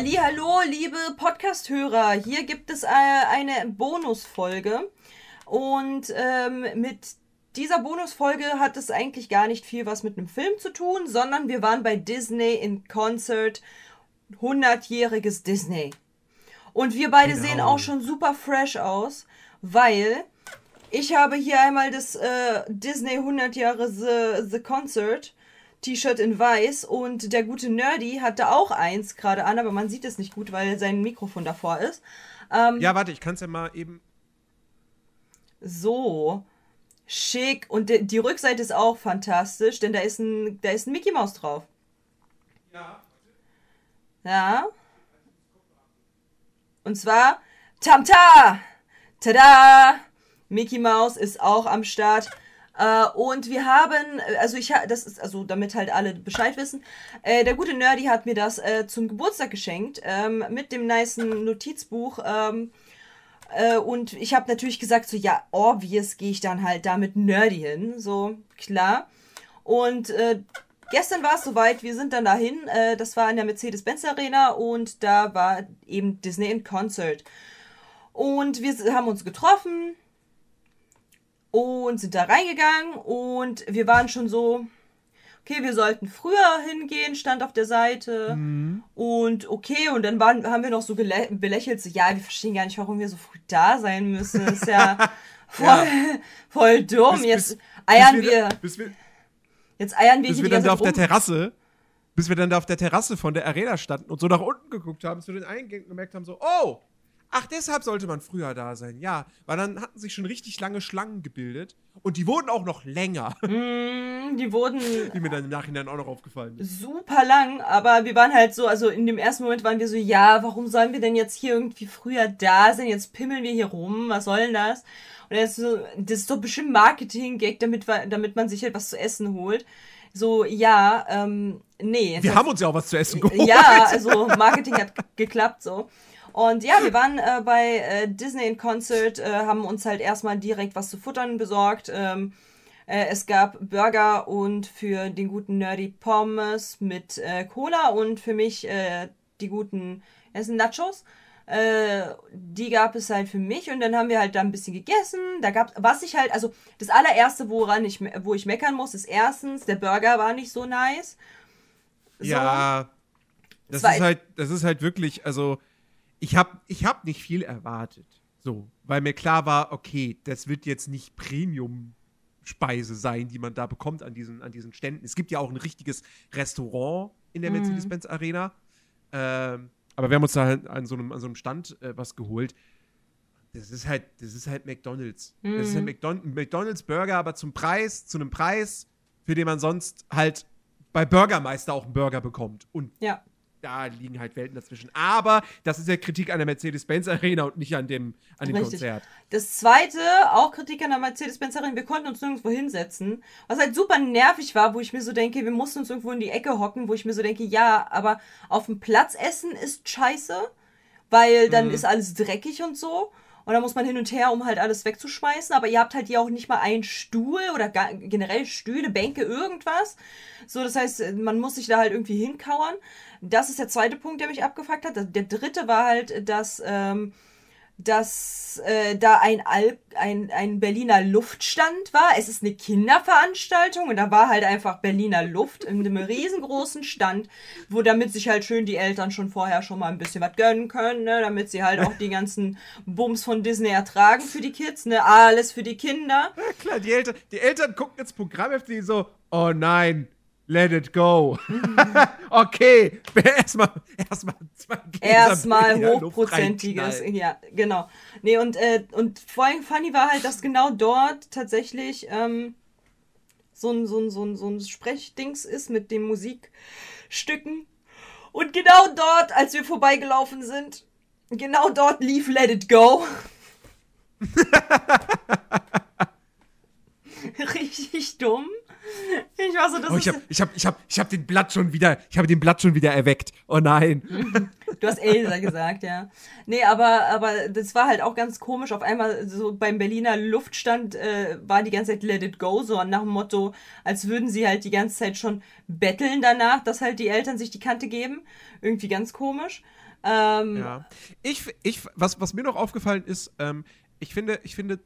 Hallo, liebe Podcast-Hörer. Hier gibt es äh, eine Bonusfolge. Und ähm, mit dieser Bonusfolge hat es eigentlich gar nicht viel was mit einem Film zu tun, sondern wir waren bei Disney in Concert. 100-jähriges Disney. Und wir beide genau. sehen auch schon super fresh aus, weil ich habe hier einmal das äh, Disney 100 Jahre The, The Concert T-Shirt in weiß und der gute Nerdy hatte auch eins gerade an, aber man sieht es nicht gut, weil sein Mikrofon davor ist. Ähm, ja, warte, ich kann es ja mal eben. So. Schick. Und die, die Rückseite ist auch fantastisch, denn da ist ein, da ist ein Mickey Mouse drauf. Ja. Ja. Und zwar Tamta! Tada! Mickey Mouse ist auch am Start. Äh, und wir haben, also ich, das ist, also damit halt alle Bescheid wissen, äh, der gute Nerdy hat mir das äh, zum Geburtstag geschenkt, ähm, mit dem niceen Notizbuch. Ähm, äh, und ich habe natürlich gesagt, so, ja, obvious gehe ich dann halt da mit Nerdy hin, so, klar. Und äh, gestern war es soweit, wir sind dann dahin, äh, das war in der Mercedes-Benz Arena und da war eben Disney in Concert. Und wir haben uns getroffen, und sind da reingegangen und wir waren schon so, okay, wir sollten früher hingehen, stand auf der Seite mhm. und okay, und dann waren, haben wir noch so belächelt, so, ja, wir verstehen gar nicht, warum wir so früh da sein müssen, das ist ja voll, ja. voll dumm, bis, jetzt bis, eiern bis wir, bis wir, jetzt eiern wir bis hier wir dann da auf rum. der Terrasse, bis wir dann da auf der Terrasse von der Arena standen und so nach unten geguckt haben, zu den Eingängen gemerkt haben, so, oh, Ach, deshalb sollte man früher da sein. Ja, weil dann hatten sich schon richtig lange Schlangen gebildet und die wurden auch noch länger. Mm, die wurden. Wie mir dann im Nachhinein auch noch aufgefallen ist. Super lang, aber wir waren halt so, also in dem ersten Moment waren wir so, ja, warum sollen wir denn jetzt hier irgendwie früher da sein? Jetzt pimmeln wir hier rum, was soll denn das? Und das ist so, das ist doch bestimmt Marketing-Gag, damit, damit man sich halt was zu essen holt. So, ja, ähm, nee. Wir haben uns ja auch was zu essen geholt. Ja, also Marketing hat geklappt so. Und ja, wir waren äh, bei äh, Disney in Concert, äh, haben uns halt erstmal direkt was zu futtern besorgt. Ähm, äh, es gab Burger und für den guten Nerdy Pommes mit äh, Cola und für mich äh, die guten Essen Nachos. die gab es halt für mich und dann haben wir halt da ein bisschen gegessen. Da gab was ich halt, also das allererste, woran ich, wo ich meckern muss, ist erstens, der Burger war nicht so nice. So. Ja, das ist halt, das ist halt wirklich, also ich habe ich hab nicht viel erwartet. So, weil mir klar war, okay, das wird jetzt nicht Premium-Speise sein, die man da bekommt an diesen, an diesen Ständen. Es gibt ja auch ein richtiges Restaurant in der mhm. Mercedes-Benz Arena. Ähm, aber wir haben uns da halt an so einem, an so einem Stand äh, was geholt. Das ist halt, das ist halt McDonalds. Mhm. Das ist halt mhm. McDon McDonalds Burger, aber zum Preis, zu einem Preis, für den man sonst halt bei Burgermeister auch einen Burger bekommt. Und ja da liegen halt Welten dazwischen. Aber das ist ja Kritik an der Mercedes-Benz Arena und nicht an dem, an dem Richtig. Konzert. Das zweite, auch Kritik an der Mercedes-Benz Arena, wir konnten uns nirgendwo hinsetzen. Was halt super nervig war, wo ich mir so denke, wir mussten uns irgendwo in die Ecke hocken, wo ich mir so denke, ja, aber auf dem Platz essen ist scheiße, weil dann mhm. ist alles dreckig und so. Und dann muss man hin und her, um halt alles wegzuschmeißen. Aber ihr habt halt hier auch nicht mal einen Stuhl oder generell Stühle, Bänke, irgendwas. So, das heißt, man muss sich da halt irgendwie hinkauern. Das ist der zweite Punkt, der mich abgefuckt hat. Der dritte war halt, dass, ähm, dass äh, da ein, Al ein, ein Berliner Luftstand war. Es ist eine Kinderveranstaltung und da war halt einfach Berliner Luft in einem riesengroßen Stand, wo damit sich halt schön die Eltern schon vorher schon mal ein bisschen was gönnen können, ne? damit sie halt auch die ganzen Bums von Disney ertragen für die Kids, ne? Alles für die Kinder. Ja, klar, die Eltern, die Eltern gucken jetzt Programm, die so, oh nein, Let it go. okay, erstmal erstmal Erstmal hochprozentiges, ja, genau. Nee, und, äh, und vor allem funny war halt, dass genau dort tatsächlich ähm, so ein, so ein, so ein, so ein Sprechdings ist mit den Musikstücken. Und genau dort, als wir vorbeigelaufen sind, genau dort lief Let It Go. Richtig dumm. Ich war so, das oh, ich habe ich hab, ich hab, ich hab den Blatt schon wieder, ich habe den Blatt schon wieder erweckt. Oh nein. Du hast Elsa gesagt, ja. Nee, aber, aber das war halt auch ganz komisch. Auf einmal so beim Berliner Luftstand äh, war die ganze Zeit Let It Go, so nach dem Motto, als würden sie halt die ganze Zeit schon betteln danach, dass halt die Eltern sich die Kante geben. Irgendwie ganz komisch. Ähm, ja. Ich, ich, was, was mir noch aufgefallen ist, ähm, ich finde, ich finde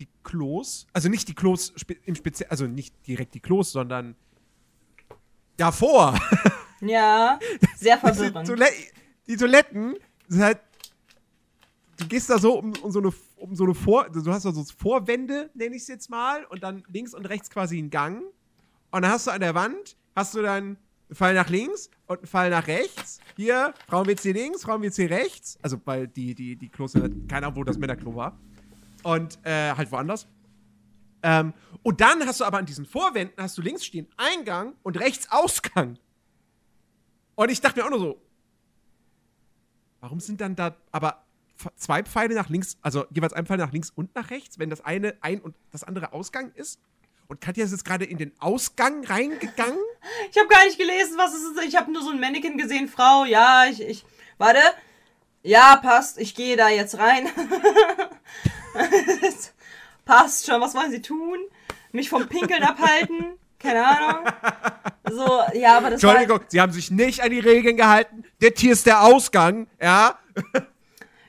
die, Klos, also nicht die Klos im Speziellen, also nicht direkt die Klos, sondern davor. Ja, sehr verwirrend. Die, Toilette, die Toiletten sind halt. Du gehst da so um, um so eine um so eine Vor du hast da so Vorwände, nenne ich es jetzt mal, und dann links und rechts quasi einen Gang. Und dann hast du an der Wand, hast du dann einen Fall nach links und einen Fall nach rechts. Hier, Frauen-WC links, Frauen-WC rechts. Also, weil die, die, die Klos sind keine Ahnung, wo das Männerklo war. Und äh, halt woanders. Ähm, und dann hast du aber an diesen Vorwänden, hast du links stehen Eingang und rechts Ausgang. Und ich dachte mir auch nur so, warum sind dann da aber zwei Pfeile nach links, also jeweils ein Pfeil nach links und nach rechts, wenn das eine ein und das andere Ausgang ist? Und Katja ist jetzt gerade in den Ausgang reingegangen? Ich habe gar nicht gelesen, was es ist. Ich habe nur so ein Mannequin gesehen, Frau. Ja, ich, ich. Warte. Ja, passt. Ich gehe da jetzt rein. passt schon. Was wollen Sie tun? Mich vom Pinkeln abhalten? Keine Ahnung. So, ja, aber das Entschuldigung, war, Sie haben sich nicht an die Regeln gehalten. Der Tier ist der Ausgang, ja?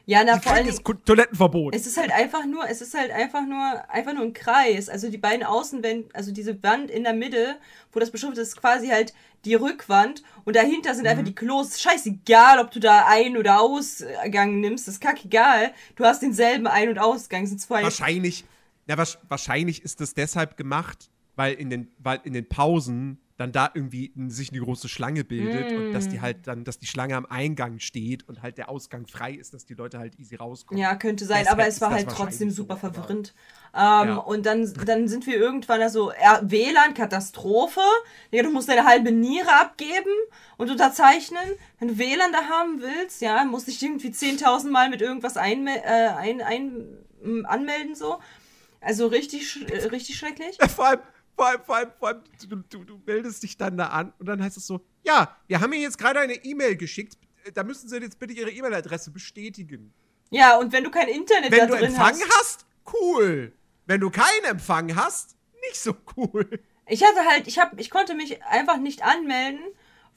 Ja, na, vor allem. Toilettenverbot. Es ist halt einfach nur, es ist halt einfach nur, einfach nur ein Kreis. Also die beiden Außenwände, also diese Wand in der Mitte, wo das beschriftet ist, quasi halt die Rückwand und dahinter sind mhm. einfach die Klos. Scheißegal, ob du da Ein- oder Ausgang nimmst, das ist kackegal. Du hast denselben Ein- und Ausgang, sind zwei. Wahrscheinlich, ja, wahrscheinlich ist das deshalb gemacht, weil in den, weil in den Pausen dann da irgendwie sich eine große Schlange bildet mm. und dass die mm. halt dann, dass die Schlange am Eingang steht und halt der Ausgang frei ist, dass die Leute halt easy rauskommen. Ja, könnte sein, Deshalb aber es war halt trotzdem super so verwirrend. Ähm, ja. Und dann, dann sind wir irgendwann da so, ja, WLAN, Katastrophe. Ja, du musst deine halbe Niere abgeben und unterzeichnen. Wenn du WLAN da haben willst, ja, musst dich irgendwie 10.000 Mal mit irgendwas einme äh, ein, ein, anmelden, so. Also richtig, richtig schrecklich. Vor allem, vor allem, vor allem, vor allem du, du, du, meldest dich dann da an und dann heißt es so, ja, wir haben Ihnen jetzt gerade eine E-Mail geschickt, da müssen Sie jetzt bitte Ihre E-Mail-Adresse bestätigen. Ja, und wenn du kein Internet wenn da drin hast. Wenn du Empfang hast, cool. Wenn du keinen Empfang hast, nicht so cool. Ich hatte halt, ich hab, ich konnte mich einfach nicht anmelden,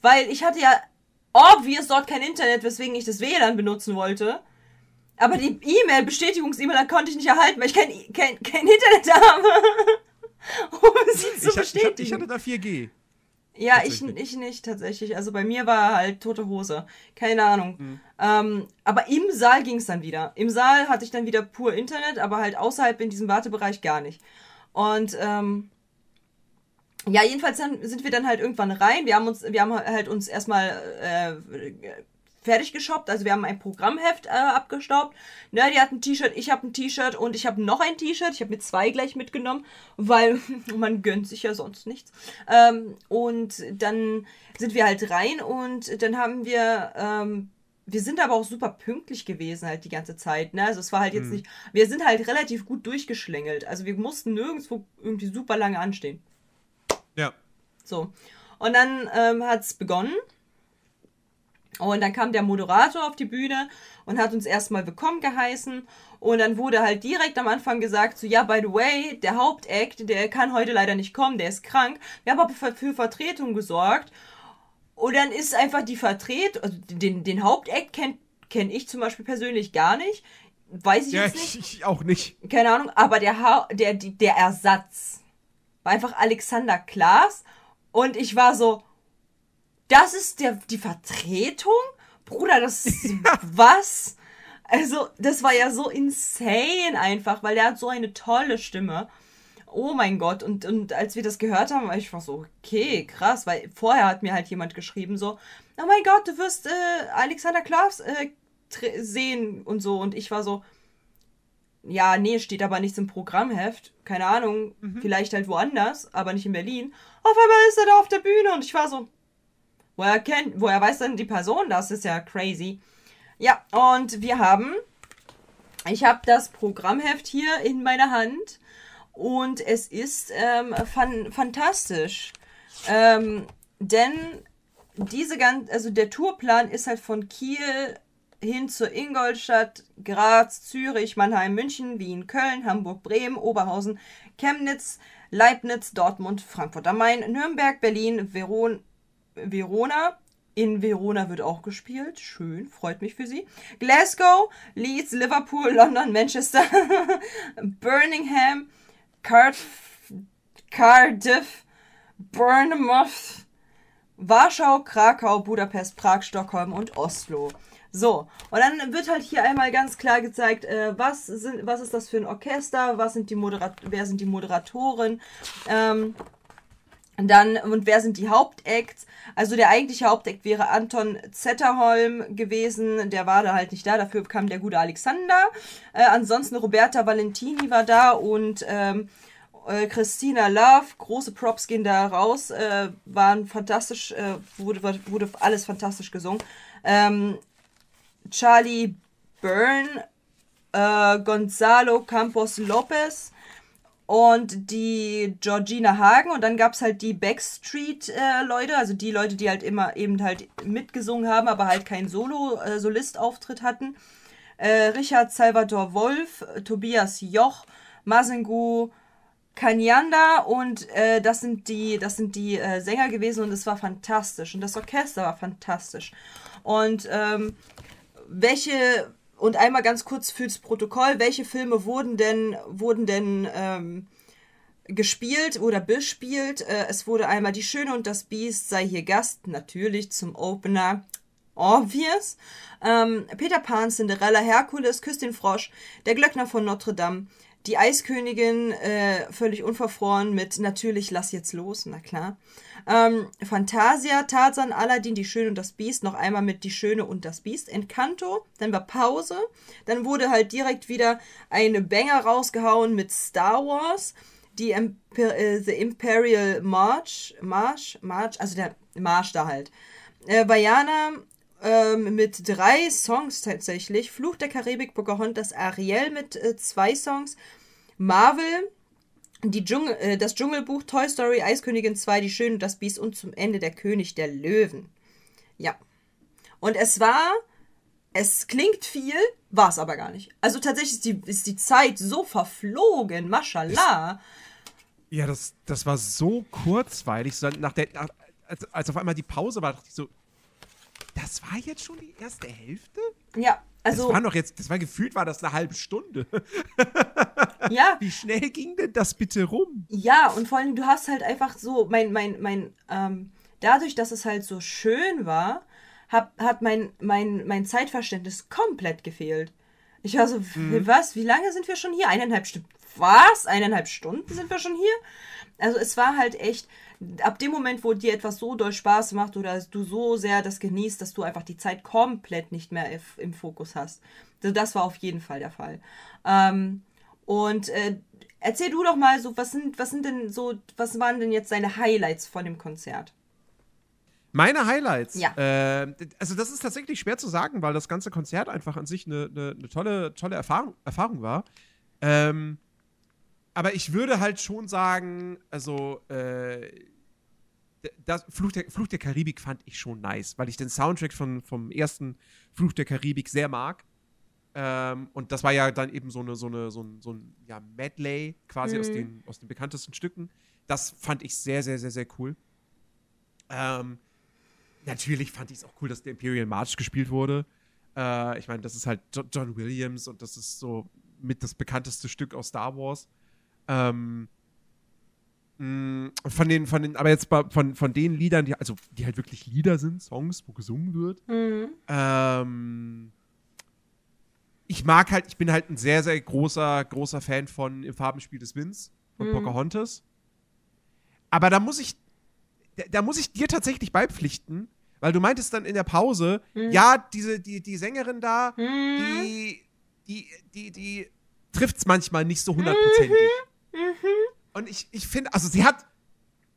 weil ich hatte ja obvious dort kein Internet, weswegen ich das WLAN benutzen wollte. Aber die E-Mail, Bestätigungs-E-Mail, konnte ich nicht erhalten, weil ich kein, kein, kein Internet habe. um sie zu ich, bestätigen. Ich, ich hatte da 4G. Ja, ich, ich nicht tatsächlich. Also bei mir war halt tote Hose. Keine Ahnung. Mhm. Ähm, aber im Saal ging es dann wieder. Im Saal hatte ich dann wieder pur Internet, aber halt außerhalb in diesem Wartebereich gar nicht. Und ähm, ja, jedenfalls sind wir dann halt irgendwann rein. Wir haben uns, wir haben halt uns erstmal äh, fertig geshoppt. Also wir haben ein Programmheft äh, abgestaubt. Nerdy hat ein T-Shirt, ich habe ein T-Shirt und ich habe noch ein T-Shirt. Ich habe mir zwei gleich mitgenommen, weil man gönnt sich ja sonst nichts. Ähm, und dann sind wir halt rein und dann haben wir ähm, wir sind aber auch super pünktlich gewesen halt die ganze Zeit, ne? Also es war halt jetzt mhm. nicht, wir sind halt relativ gut durchgeschlängelt. Also wir mussten nirgendwo irgendwie super lange anstehen. Ja. So. Und dann ähm, hat es begonnen und dann kam der Moderator auf die Bühne und hat uns erstmal willkommen geheißen. Und dann wurde halt direkt am Anfang gesagt, so ja, by the way, der Hauptakt, der kann heute leider nicht kommen, der ist krank. Wir haben aber für, für Vertretung gesorgt. Und dann ist einfach die Vertretung, also den, den Hauptakt kennt kenne ich zum Beispiel persönlich gar nicht. Weiß ich ja, jetzt nicht. Ich auch nicht. Keine Ahnung, aber der, ha der, der Ersatz war einfach Alexander Klaas. Und ich war so, das ist der, die Vertretung? Bruder, das ist was? Also, das war ja so insane einfach, weil der hat so eine tolle Stimme. Oh mein Gott. Und, und als wir das gehört haben, war ich war so, okay, krass, weil vorher hat mir halt jemand geschrieben, so, oh mein Gott, du wirst äh, Alexander Klaas äh, sehen und so. Und ich war so, ja, nee, steht aber nichts im Programmheft. Keine Ahnung, mhm. vielleicht halt woanders, aber nicht in Berlin. Auf einmal ist er da auf der Bühne und ich war so, Woher kennt, woher weiß denn die Person das? Ist ja crazy. Ja, und wir haben, ich habe das Programmheft hier in meiner Hand und es ist ähm, fan fantastisch. Ähm, denn diese ganz, also der Tourplan ist halt von Kiel hin zur Ingolstadt, Graz, Zürich, Mannheim, München, Wien, Köln, Hamburg, Bremen, Oberhausen, Chemnitz, Leibniz, Dortmund, Frankfurt am Main, Nürnberg, Berlin, Veron, Verona. In Verona wird auch gespielt. Schön, freut mich für Sie. Glasgow, Leeds, Liverpool, London, Manchester, Birmingham, Cardiff, Cardiff, Bournemouth, Warschau, Krakau, Budapest, Prag, Stockholm und Oslo. So, und dann wird halt hier einmal ganz klar gezeigt, äh, was, sind, was ist das für ein Orchester, was sind die wer sind die Moderatoren, ähm, dann, und wer sind die Hauptacts? Also der eigentliche Hauptakt wäre Anton Zetterholm gewesen, der war da halt nicht da, dafür kam der gute Alexander. Äh, ansonsten Roberta Valentini war da und ähm, äh, Christina Love, große Props gehen da raus, äh, waren fantastisch, äh, wurde, wurde alles fantastisch gesungen. Ähm, Charlie Byrne, äh, Gonzalo Campos Lopez und die Georgina Hagen und dann gab es halt die Backstreet-Leute, äh, also die Leute, die halt immer eben halt mitgesungen haben, aber halt keinen Solo-Solist-Auftritt hatten. Äh, Richard Salvador Wolf, Tobias Joch, Masengu Kanyanda und äh, das sind die, das sind die äh, Sänger gewesen und es war fantastisch und das Orchester war fantastisch. Und ähm, welche und einmal ganz kurz fürs Protokoll, welche Filme wurden denn wurden denn ähm, gespielt oder bespielt? Äh, es wurde einmal Die Schöne und das Biest sei hier Gast, natürlich zum Opener. Obvious. Ähm, Peter Pan, Cinderella, Herkules, Küss den Frosch, Der Glöckner von Notre Dame, die Eiskönigin äh, völlig unverfroren mit natürlich lass jetzt los, na klar. Ähm, Fantasia, Tarzan, Aladdin, Die Schöne und das Biest, noch einmal mit Die Schöne und das Biest. Encanto, dann war Pause. Dann wurde halt direkt wieder eine Banger rausgehauen mit Star Wars. Die Imper äh, The Imperial March, March, March, also der Marsch da halt. Äh, Vajana, ähm, mit drei Songs tatsächlich. Fluch der Karibik, Pocahontas, Ariel mit äh, zwei Songs. Marvel, die Dschungel, äh, das Dschungelbuch, Toy Story, Eiskönigin 2, Die Schöne das Biest und zum Ende der König der Löwen. Ja. Und es war, es klingt viel, war es aber gar nicht. Also tatsächlich ist die, ist die Zeit so verflogen, mashallah. Ja, das, das war so kurzweilig. So nach der, nach, als, als auf einmal die Pause war, dachte ich so, das war jetzt schon die erste Hälfte? Ja, also. Das war noch jetzt, das war gefühlt, war das eine halbe Stunde. ja. Wie schnell ging denn das bitte rum? Ja, und vor allem, du hast halt einfach so, mein, mein, mein, ähm, dadurch, dass es halt so schön war, hab, hat mein, mein, mein Zeitverständnis komplett gefehlt. Ich war so, mhm. was? Wie lange sind wir schon hier? Eineinhalb Stunden. Was? Eineinhalb Stunden sind wir schon hier? Also es war halt echt, ab dem Moment, wo dir etwas so doll Spaß macht oder du so sehr das genießt, dass du einfach die Zeit komplett nicht mehr im Fokus hast. Das war auf jeden Fall der Fall. Ähm, und äh, erzähl du doch mal so, was sind, was sind denn so, was waren denn jetzt deine Highlights von dem Konzert? Meine Highlights? Ja. Äh, also das ist tatsächlich schwer zu sagen, weil das ganze Konzert einfach an sich eine, eine, eine tolle, tolle Erfahrung, Erfahrung war. Ähm, aber ich würde halt schon sagen, also äh, das Fluch der, Fluch der Karibik fand ich schon nice, weil ich den Soundtrack von, vom ersten Fluch der Karibik sehr mag. Ähm, und das war ja dann eben so eine, so eine, so ein, so ein ja, Medley quasi mhm. aus, den, aus den bekanntesten Stücken. Das fand ich sehr, sehr, sehr, sehr cool. Ähm, natürlich fand ich es auch cool, dass der Imperial March gespielt wurde. Äh, ich meine, das ist halt John Williams und das ist so mit das bekannteste Stück aus Star Wars. Ähm, mh, mm, von den, von den, aber jetzt von, von den Liedern, die, also die halt wirklich Lieder sind, Songs, wo gesungen wird. Mhm. Ähm, ich mag halt, ich bin halt ein sehr, sehr großer, großer Fan von Im Farbenspiel des Winds von mhm. Pocahontas. Aber da muss ich, da, da, muss ich dir tatsächlich beipflichten, weil du meintest dann in der Pause, mhm. ja, diese, die, die Sängerin da, mhm. die, die, die, die trifft es manchmal nicht so hundertprozentig. Mhm. Und ich, ich finde, also sie hat,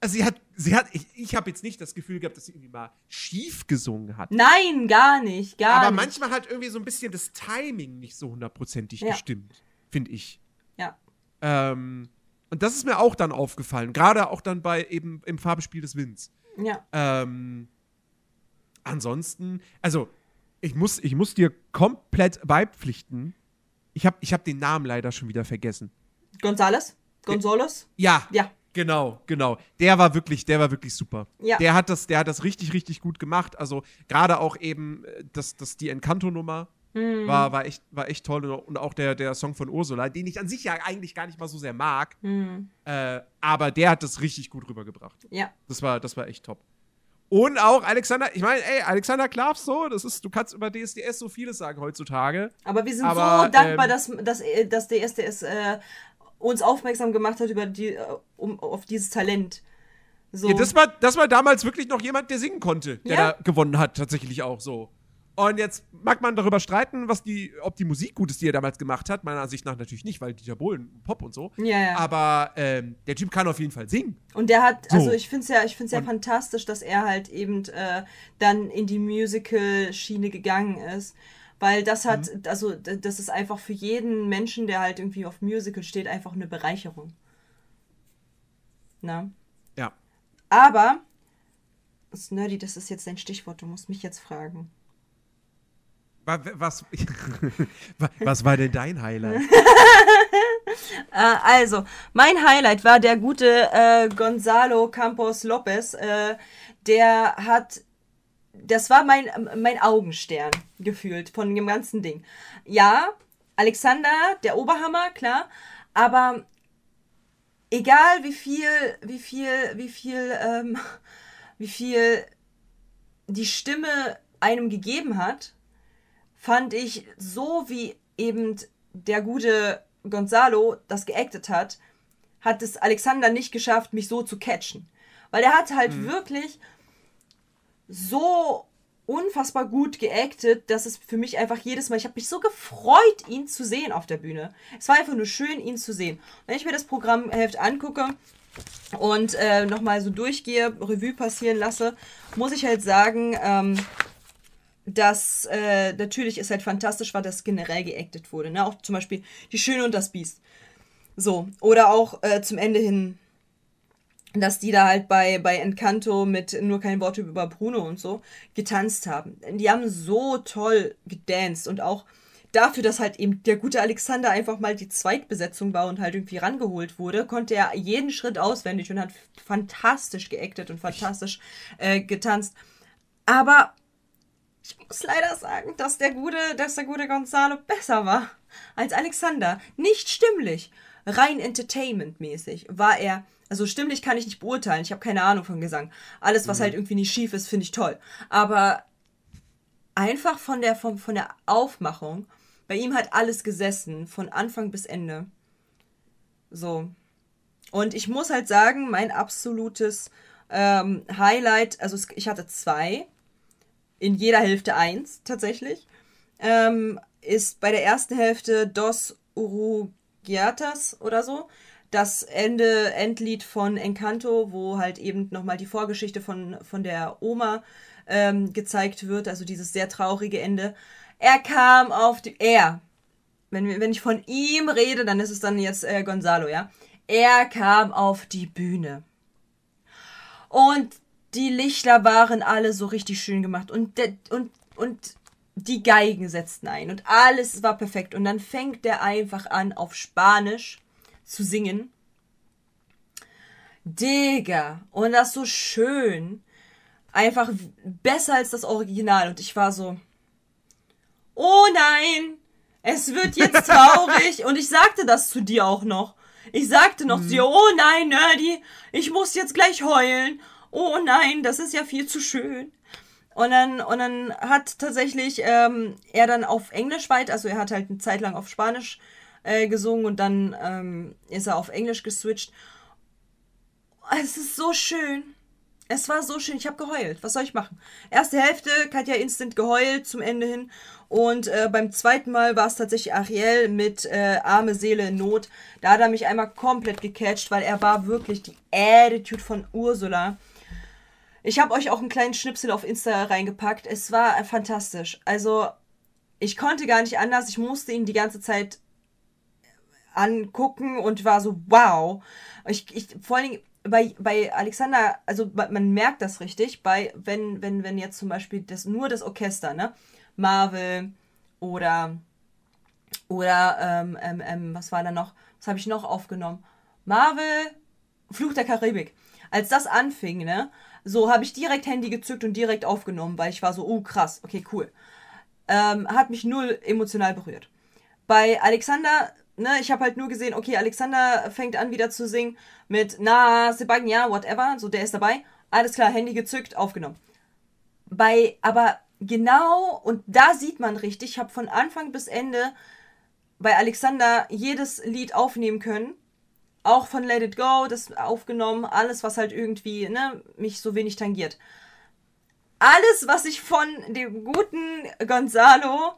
also sie hat, sie hat, ich, ich habe jetzt nicht das Gefühl gehabt, dass sie irgendwie mal schief gesungen hat. Nein, gar nicht, gar Aber nicht. manchmal hat irgendwie so ein bisschen das Timing nicht so hundertprozentig ja. gestimmt, finde ich. Ja. Ähm, und das ist mir auch dann aufgefallen, gerade auch dann bei eben im Farbenspiel des Winds. Ja. Ähm, ansonsten, also ich muss, ich muss dir komplett beipflichten. Ich habe ich hab den Namen leider schon wieder vergessen. Gonzales? Gonzales? Ja. Ja. Genau, genau. Der war wirklich, der war wirklich super. Ja. Der hat das, der hat das richtig, richtig gut gemacht. Also gerade auch eben äh, das, das die Encanto-Nummer mhm. war, war echt, war echt toll und auch der, der Song von Ursula, den ich an sich ja eigentlich gar nicht mal so sehr mag. Mhm. Äh, aber der hat das richtig gut rübergebracht. Ja. Das war, das war echt top. Und auch Alexander, ich meine, ey, Alexander Klavs so, das ist, du kannst über DSDS so vieles sagen heutzutage. Aber wir sind aber, so dankbar, ähm, dass, dass, dass DSDS äh, uns aufmerksam gemacht hat über die, äh, um, auf dieses Talent. So. Ja, das war, das war damals wirklich noch jemand, der singen konnte, der ja? da gewonnen hat, tatsächlich auch so. Und jetzt mag man darüber streiten, was die, ob die Musik gut ist, die er damals gemacht hat. Meiner Ansicht nach natürlich nicht, weil Dieter Bohlen, Pop und so. Ja, ja. Aber ähm, der Typ kann auf jeden Fall singen. Und der hat, so. also ich finde es ja, ich find's ja fantastisch, dass er halt eben äh, dann in die Musical-Schiene gegangen ist. Weil das hat, mhm. also das ist einfach für jeden Menschen, der halt irgendwie auf Musical steht, einfach eine Bereicherung. Na? Ja. Aber, Nerdy, das ist jetzt dein Stichwort, du musst mich jetzt fragen. Was, was war denn dein Highlight? äh, also, mein Highlight war der gute äh, Gonzalo Campos Lopez. Äh, der hat, das war mein, mein Augenstern gefühlt von dem ganzen Ding. Ja, Alexander, der Oberhammer, klar, aber egal wie viel, wie viel, wie viel, ähm, wie viel die Stimme einem gegeben hat, fand ich so wie eben der gute Gonzalo das geactet hat, hat es Alexander nicht geschafft, mich so zu catchen. Weil er hat halt mhm. wirklich so unfassbar gut geactet, dass es für mich einfach jedes Mal, ich habe mich so gefreut, ihn zu sehen auf der Bühne. Es war einfach nur schön, ihn zu sehen. Wenn ich mir das Programmheft angucke und äh, nochmal so durchgehe, Revue passieren lasse, muss ich halt sagen, ähm, dass äh, natürlich ist halt fantastisch war, dass generell geactet wurde. Ne? Auch zum Beispiel Die Schöne und das Biest. So. Oder auch äh, zum Ende hin, dass die da halt bei, bei Encanto mit nur kein Wort über Bruno und so getanzt haben. Die haben so toll gedanced und auch dafür, dass halt eben der gute Alexander einfach mal die Zweitbesetzung war und halt irgendwie rangeholt wurde, konnte er jeden Schritt auswendig und hat fantastisch geactet und fantastisch äh, getanzt. Aber ich muss leider sagen, dass der gute, dass der gute Gonzalo besser war als Alexander. Nicht stimmlich, rein entertainmentmäßig war er. Also stimmlich kann ich nicht beurteilen. Ich habe keine Ahnung von Gesang. Alles, was mhm. halt irgendwie nicht schief ist, finde ich toll. Aber einfach von der, von, von der Aufmachung, bei ihm hat alles gesessen, von Anfang bis Ende. So. Und ich muss halt sagen, mein absolutes ähm, Highlight, also ich hatte zwei in jeder Hälfte eins tatsächlich. Ähm, ist bei der ersten Hälfte Dos Urugiatas oder so. Das Ende, Endlied von Encanto, wo halt eben nochmal die Vorgeschichte von, von der Oma ähm, gezeigt wird, also dieses sehr traurige Ende. Er kam auf die. Er. Wenn, wenn ich von ihm rede, dann ist es dann jetzt äh, Gonzalo, ja. Er kam auf die Bühne. Und die Lichter waren alle so richtig schön gemacht und, und, und die Geigen setzten ein und alles war perfekt. Und dann fängt der einfach an, auf Spanisch zu singen. Digga, und das so schön. Einfach besser als das Original. Und ich war so, oh nein, es wird jetzt traurig. und ich sagte das zu dir auch noch. Ich sagte noch mhm. zu dir, oh nein, Nerdy, ich muss jetzt gleich heulen oh nein, das ist ja viel zu schön. Und dann, und dann hat tatsächlich ähm, er dann auf Englisch weit, also er hat halt eine Zeit lang auf Spanisch äh, gesungen und dann ähm, ist er auf Englisch geswitcht. Es ist so schön. Es war so schön. Ich habe geheult. Was soll ich machen? Erste Hälfte, Katja instant geheult zum Ende hin. Und äh, beim zweiten Mal war es tatsächlich Ariel mit äh, Arme Seele in Not. Da hat er mich einmal komplett gecatcht, weil er war wirklich die Attitude von Ursula. Ich habe euch auch einen kleinen Schnipsel auf Insta reingepackt. Es war fantastisch. Also, ich konnte gar nicht anders. Ich musste ihn die ganze Zeit angucken und war so, wow. Ich, ich, vor allen Dingen, bei, bei Alexander, also man merkt das richtig, bei, wenn, wenn, wenn jetzt zum Beispiel das, nur das Orchester, ne? Marvel oder, oder, ähm, ähm, was war da noch? Was habe ich noch aufgenommen? Marvel, Fluch der Karibik. Als das anfing, ne? So habe ich direkt Handy gezückt und direkt aufgenommen, weil ich war so, oh krass, okay, cool. Ähm, hat mich null emotional berührt. Bei Alexander ne, ich habe halt nur gesehen, okay, Alexander fängt an wieder zu singen mit Na, Sebastian, ja, whatever, so der ist dabei. Alles klar, Handy gezückt, aufgenommen. Bei, aber genau, und da sieht man richtig, ich habe von Anfang bis Ende bei Alexander jedes Lied aufnehmen können. Auch von Let It Go, das aufgenommen, alles, was halt irgendwie, ne, mich so wenig tangiert. Alles, was ich von dem guten Gonzalo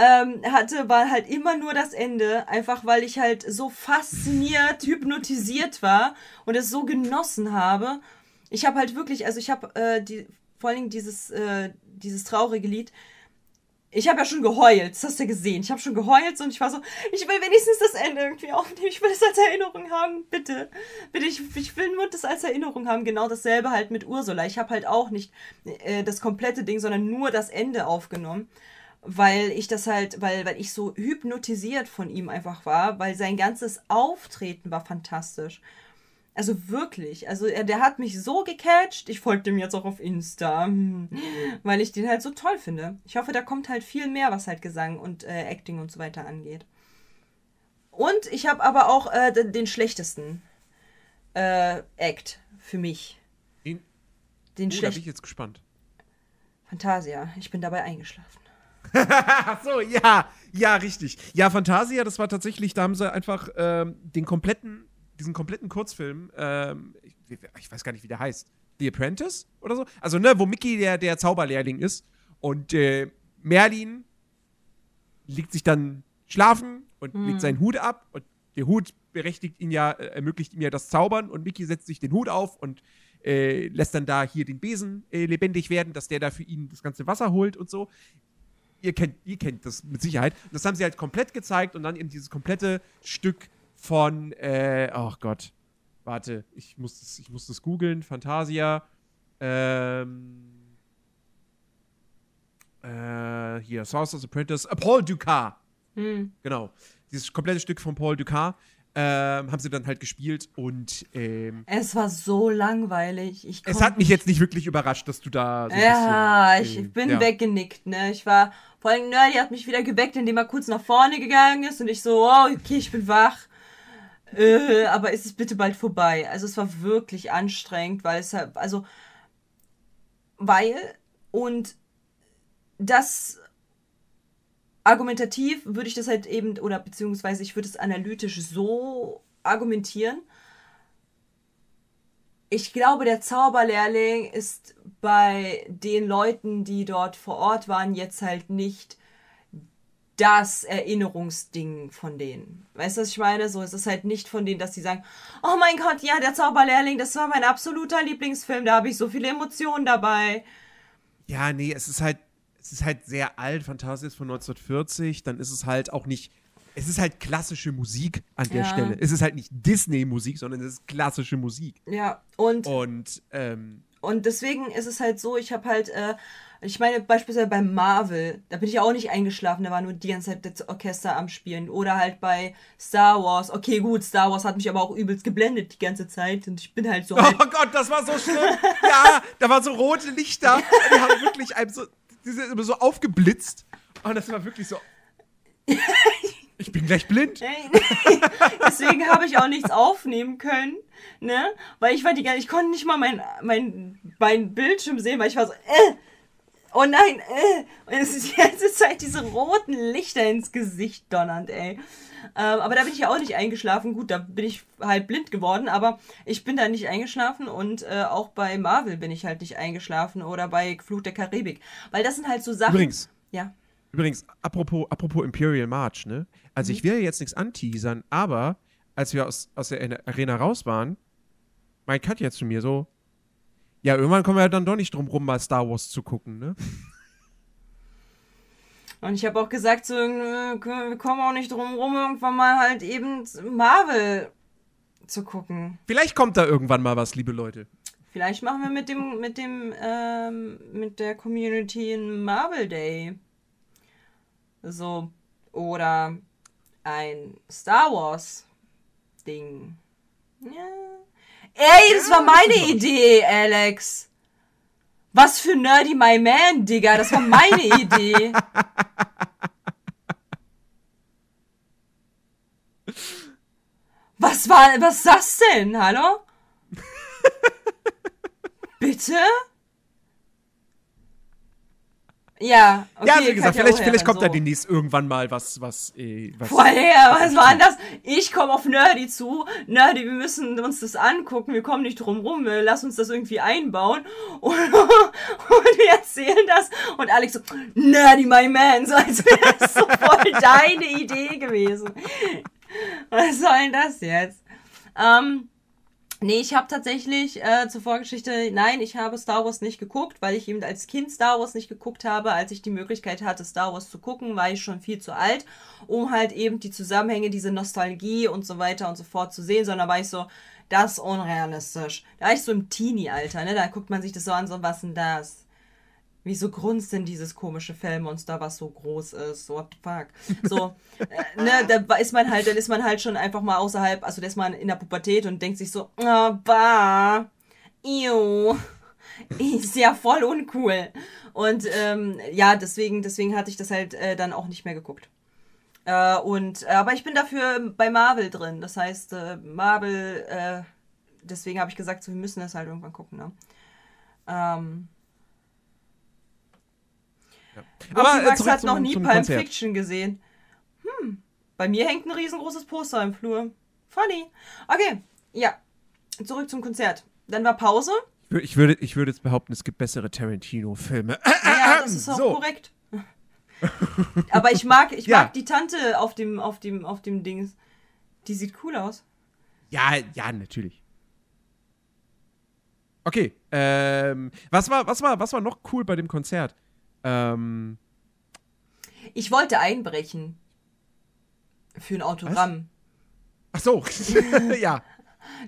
ähm, hatte, war halt immer nur das Ende, einfach weil ich halt so fasziniert, hypnotisiert war und es so genossen habe. Ich habe halt wirklich, also ich habe äh, die, vor allen Dingen dieses, äh, dieses traurige Lied, ich habe ja schon geheult, das hast du ja gesehen. Ich habe schon geheult und ich war so, ich will wenigstens das Ende irgendwie aufnehmen. Ich will es als Erinnerung haben, bitte. Bitte, ich, ich will nur das als Erinnerung haben. Genau dasselbe halt mit Ursula. Ich habe halt auch nicht äh, das komplette Ding, sondern nur das Ende aufgenommen weil ich das halt, weil, weil ich so hypnotisiert von ihm einfach war, weil sein ganzes Auftreten war fantastisch. Also wirklich, also er, der hat mich so gecatcht. Ich folge dem jetzt auch auf Insta, weil ich den halt so toll finde. Ich hoffe, da kommt halt viel mehr, was halt Gesang und äh, Acting und so weiter angeht. Und ich habe aber auch äh, den, den, schlechtesten äh, Act für mich. Den, den oh, schlecht. Da bin ich jetzt gespannt. Fantasia, ich bin dabei eingeschlafen. So, ja, ja, richtig. Ja, Fantasia, das war tatsächlich, da haben sie einfach ähm, den kompletten, diesen kompletten Kurzfilm, ähm, ich, ich, weiß gar nicht, wie der heißt, The Apprentice oder so. Also, ne, wo Mickey der, der Zauberlehrling ist und äh, Merlin legt sich dann schlafen und hm. legt seinen Hut ab und der Hut berechtigt ihn ja, äh, ermöglicht ihm ja das Zaubern und Mickey setzt sich den Hut auf und äh, lässt dann da hier den Besen äh, lebendig werden, dass der da für ihn das ganze Wasser holt und so ihr kennt, ihr kennt das mit Sicherheit. Und das haben sie halt komplett gezeigt und dann eben dieses komplette Stück von, äh, oh Gott, warte, ich muss das, ich muss das googeln, Fantasia, ähm, äh, hier, Sorcerer's Apprentice, äh, Paul Dukas. Hm. Genau. Dieses komplette Stück von Paul Dukas ähm, haben sie dann halt gespielt und ähm, es war so langweilig. Ich es hat mich jetzt nicht wirklich überrascht, dass du da so Ja, bisschen, ich bin ja. weggenickt, ne? Ich war vor allem Nerdy hat mich wieder geweckt, indem er kurz nach vorne gegangen ist und ich so, oh, okay, ich bin wach. Äh, aber ist es bitte bald vorbei? Also es war wirklich anstrengend, weil es halt, also weil und das argumentativ würde ich das halt eben, oder beziehungsweise ich würde es analytisch so argumentieren. Ich glaube, der Zauberlehrling ist bei den Leuten, die dort vor Ort waren, jetzt halt nicht das Erinnerungsding von denen. Weißt du, was ich meine? So, es ist halt nicht von denen, dass sie sagen, oh mein Gott, ja, der Zauberlehrling, das war mein absoluter Lieblingsfilm, da habe ich so viele Emotionen dabei. Ja, nee, es ist halt, es ist halt sehr alt, Fantasia ist von 1940, dann ist es halt auch nicht, es ist halt klassische Musik an der ja. Stelle. Es ist halt nicht Disney-Musik, sondern es ist klassische Musik. Ja, und. Und, ähm, und deswegen ist es halt so, ich habe halt, äh, ich meine, beispielsweise bei Marvel, da bin ich auch nicht eingeschlafen, da war nur die ganze Zeit das Orchester am Spielen. Oder halt bei Star Wars. Okay, gut, Star Wars hat mich aber auch übelst geblendet die ganze Zeit und ich bin halt so. Halt oh Gott, das war so schlimm. ja, da waren so rote Lichter. Die haben wirklich einem so die sind immer so aufgeblitzt. Und das war wirklich so. ich bin gleich blind. Deswegen habe ich auch nichts aufnehmen können, ne? Weil ich war die ich konnte nicht mal mein, mein, mein Bildschirm sehen, weil ich war so, äh, oh nein, äh. Und es ist die ganze Zeit diese roten Lichter ins Gesicht donnernd, ey. Ähm, aber da bin ich ja auch nicht eingeschlafen. Gut, da bin ich halt blind geworden, aber ich bin da nicht eingeschlafen und äh, auch bei Marvel bin ich halt nicht eingeschlafen oder bei Fluch der Karibik. Weil das sind halt so Sachen. Übrigens. Ja. Übrigens, apropos, apropos Imperial March, ne? Also mhm. ich will ja jetzt nichts anteasern, aber als wir aus, aus der Arena raus waren, mein Katja zu mir so, ja, irgendwann kommen wir ja dann doch nicht drum rum, mal Star Wars zu gucken, ne? Und ich habe auch gesagt, so, wir kommen auch nicht drum rum, irgendwann mal halt eben Marvel zu gucken. Vielleicht kommt da irgendwann mal was, liebe Leute. Vielleicht machen wir mit dem, mit dem, ähm, mit der Community einen Marvel Day. So. Oder ein Star Wars Ding. Ja. Ey, das war meine Idee, Alex. Was für Nerdy My Man, Digga. Das war meine Idee. Was war, was ist das denn? Hallo? Bitte? Ja, okay. Ja, wie gesagt, vielleicht, vielleicht kommt so. da demnächst irgendwann mal was, was, äh, was. Vorher, was war das? Ich komme auf Nerdy zu. Nerdy, wir müssen uns das angucken. Wir kommen nicht drum rum. Lass uns das irgendwie einbauen. Und, und wir erzählen das. Und Alex so, Nerdy, my man. So als wäre das so voll deine Idee gewesen. Was soll denn das jetzt? Ähm, Nee, ich habe tatsächlich äh, zur Vorgeschichte, nein, ich habe Star Wars nicht geguckt, weil ich eben als Kind Star Wars nicht geguckt habe. Als ich die Möglichkeit hatte, Star Wars zu gucken, war ich schon viel zu alt, um halt eben die Zusammenhänge, diese Nostalgie und so weiter und so fort zu sehen, sondern war ich so, das ist unrealistisch. Da war ich so im Teenie-Alter, ne? Da guckt man sich das so an, so, was denn das? Wieso grunzt denn dieses komische Fellmonster, was so groß ist? What the fuck? So, äh, ne, da ist man halt, dann ist man halt schon einfach mal außerhalb, also da ist man in der Pubertät und denkt sich so, ah, bah, ew, ist ja voll uncool. Und ähm, ja, deswegen, deswegen hatte ich das halt äh, dann auch nicht mehr geguckt. Äh, und, aber ich bin dafür bei Marvel drin. Das heißt, äh, Marvel, äh, deswegen habe ich gesagt, so, wir müssen das halt irgendwann gucken, ne? Ähm, ja. Aber Max hat noch nie Pulp Fiction gesehen. Hm, bei mir hängt ein riesengroßes Poster im Flur. Funny. Okay, ja. Zurück zum Konzert. Dann war Pause. Ich würde, ich würde jetzt behaupten, es gibt bessere Tarantino-Filme. Ja, das ist auch so. korrekt. Aber ich mag, ich ja. mag die Tante auf dem, auf dem, auf dem Ding. Die sieht cool aus. Ja, ja, natürlich. Okay, ähm, was war, was war, was war noch cool bei dem Konzert? Ähm, ich wollte einbrechen. Für ein Autogramm. Was? Ach so, ja.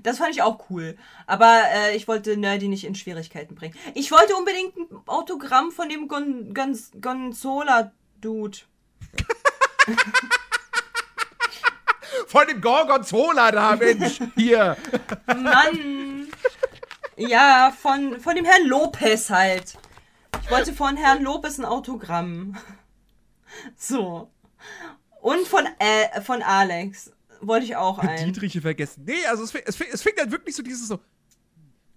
Das fand ich auch cool. Aber äh, ich wollte Nerdy nicht in Schwierigkeiten bringen. Ich wollte unbedingt ein Autogramm von dem Gon Gon Gonzola-Dude. von dem Gorgonzola da, Mensch. Hier. Mann. Ja, von, von dem Herrn Lopez halt. Ich wollte von Herrn Lopez ein Autogramm. So. Und von, äh, von Alex wollte ich auch ein. Dietriche vergessen. Nee, also es, es, es fing dann wirklich so dieses so.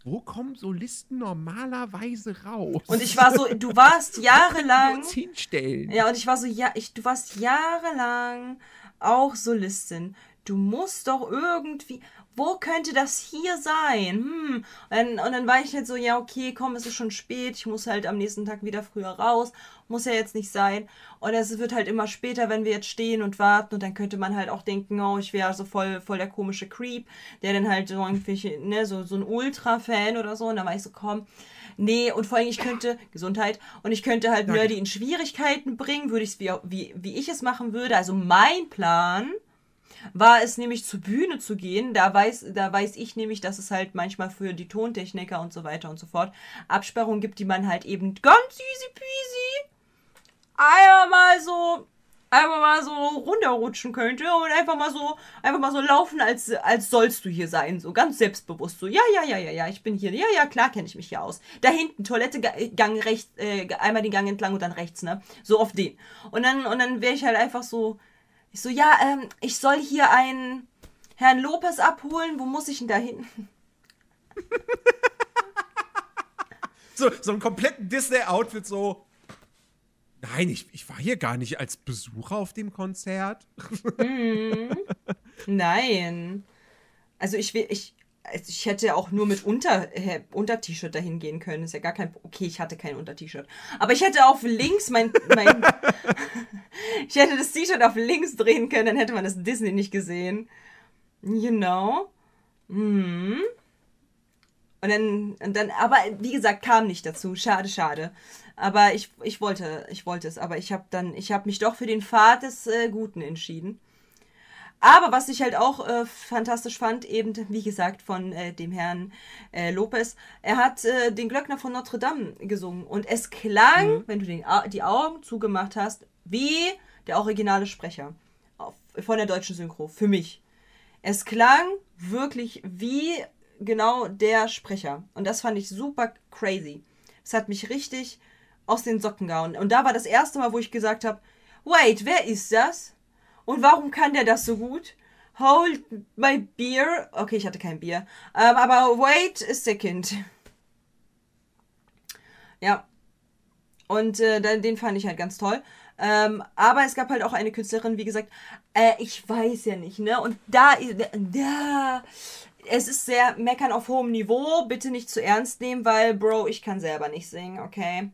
Wo kommen Solisten normalerweise raus? Und ich war so, du warst jahrelang. Hinstellen. Ja, und ich war so, ja, ich, du warst jahrelang auch Solistin. Du musst doch irgendwie wo könnte das hier sein? Hm. Und, dann, und dann war ich halt so, ja, okay, komm, es ist schon spät, ich muss halt am nächsten Tag wieder früher raus, muss ja jetzt nicht sein. Und es wird halt immer später, wenn wir jetzt stehen und warten und dann könnte man halt auch denken, oh, ich wäre so voll, voll der komische Creep, der dann halt so irgendwie, ne, so, so ein Ultra-Fan oder so. Und dann war ich so, komm, nee, und vor allem ich könnte, Gesundheit, und ich könnte halt. Nerdy in Schwierigkeiten bringen, würde ich es wie, wie, wie ich es machen würde. Also mein Plan war es nämlich zur Bühne zu gehen. Da weiß, da weiß ich nämlich, dass es halt manchmal für die Tontechniker und so weiter und so fort Absperrungen gibt, die man halt eben ganz easy peasy einmal mal so einfach mal so runterrutschen könnte und einfach mal so einfach mal so laufen als als sollst du hier sein so ganz selbstbewusst so ja ja ja ja ja ich bin hier ja ja klar kenne ich mich hier aus da hinten Toilette Gang rechts äh, einmal den Gang entlang und dann rechts ne so auf den und dann und dann wäre ich halt einfach so ich so, ja, ähm, ich soll hier einen Herrn Lopez abholen. Wo muss ich denn da hin? so, so einen kompletten Disney-Outfit, so. Nein, ich, ich war hier gar nicht als Besucher auf dem Konzert. mm, nein. Also ich will, ich, ich hätte auch nur mit Unter, äh, Unter-T-Shirt dahin gehen können. Ist ja gar kein. Okay, ich hatte kein Unter-T-Shirt. Aber ich hätte auf links mein. mein ich hätte das T-Shirt auf links drehen können, dann hätte man das Disney nicht gesehen. You know? Mhm. Und dann, und dann, aber wie gesagt, kam nicht dazu. Schade, schade. Aber ich, ich wollte, ich wollte es. Aber ich habe dann, ich habe mich doch für den Pfad des äh, Guten entschieden. Aber was ich halt auch äh, fantastisch fand, eben, wie gesagt, von äh, dem Herrn äh, Lopez, er hat äh, den Glöckner von Notre Dame gesungen. Und es klang, mhm. wenn du den, die Augen zugemacht hast, wie der originale Sprecher auf, von der deutschen Synchro. Für mich. Es klang wirklich wie genau der Sprecher. Und das fand ich super crazy. Es hat mich richtig aus den Socken gehauen. Und da war das erste Mal, wo ich gesagt habe, wait, wer ist das? Und warum kann der das so gut? Hold my beer. Okay, ich hatte kein Bier. Ähm, aber wait a second. Ja. Und äh, den fand ich halt ganz toll. Ähm, aber es gab halt auch eine Künstlerin, wie gesagt, äh, ich weiß ja nicht, ne? Und da, da, es ist sehr meckern auf hohem Niveau. Bitte nicht zu ernst nehmen, weil, Bro, ich kann selber nicht singen, okay?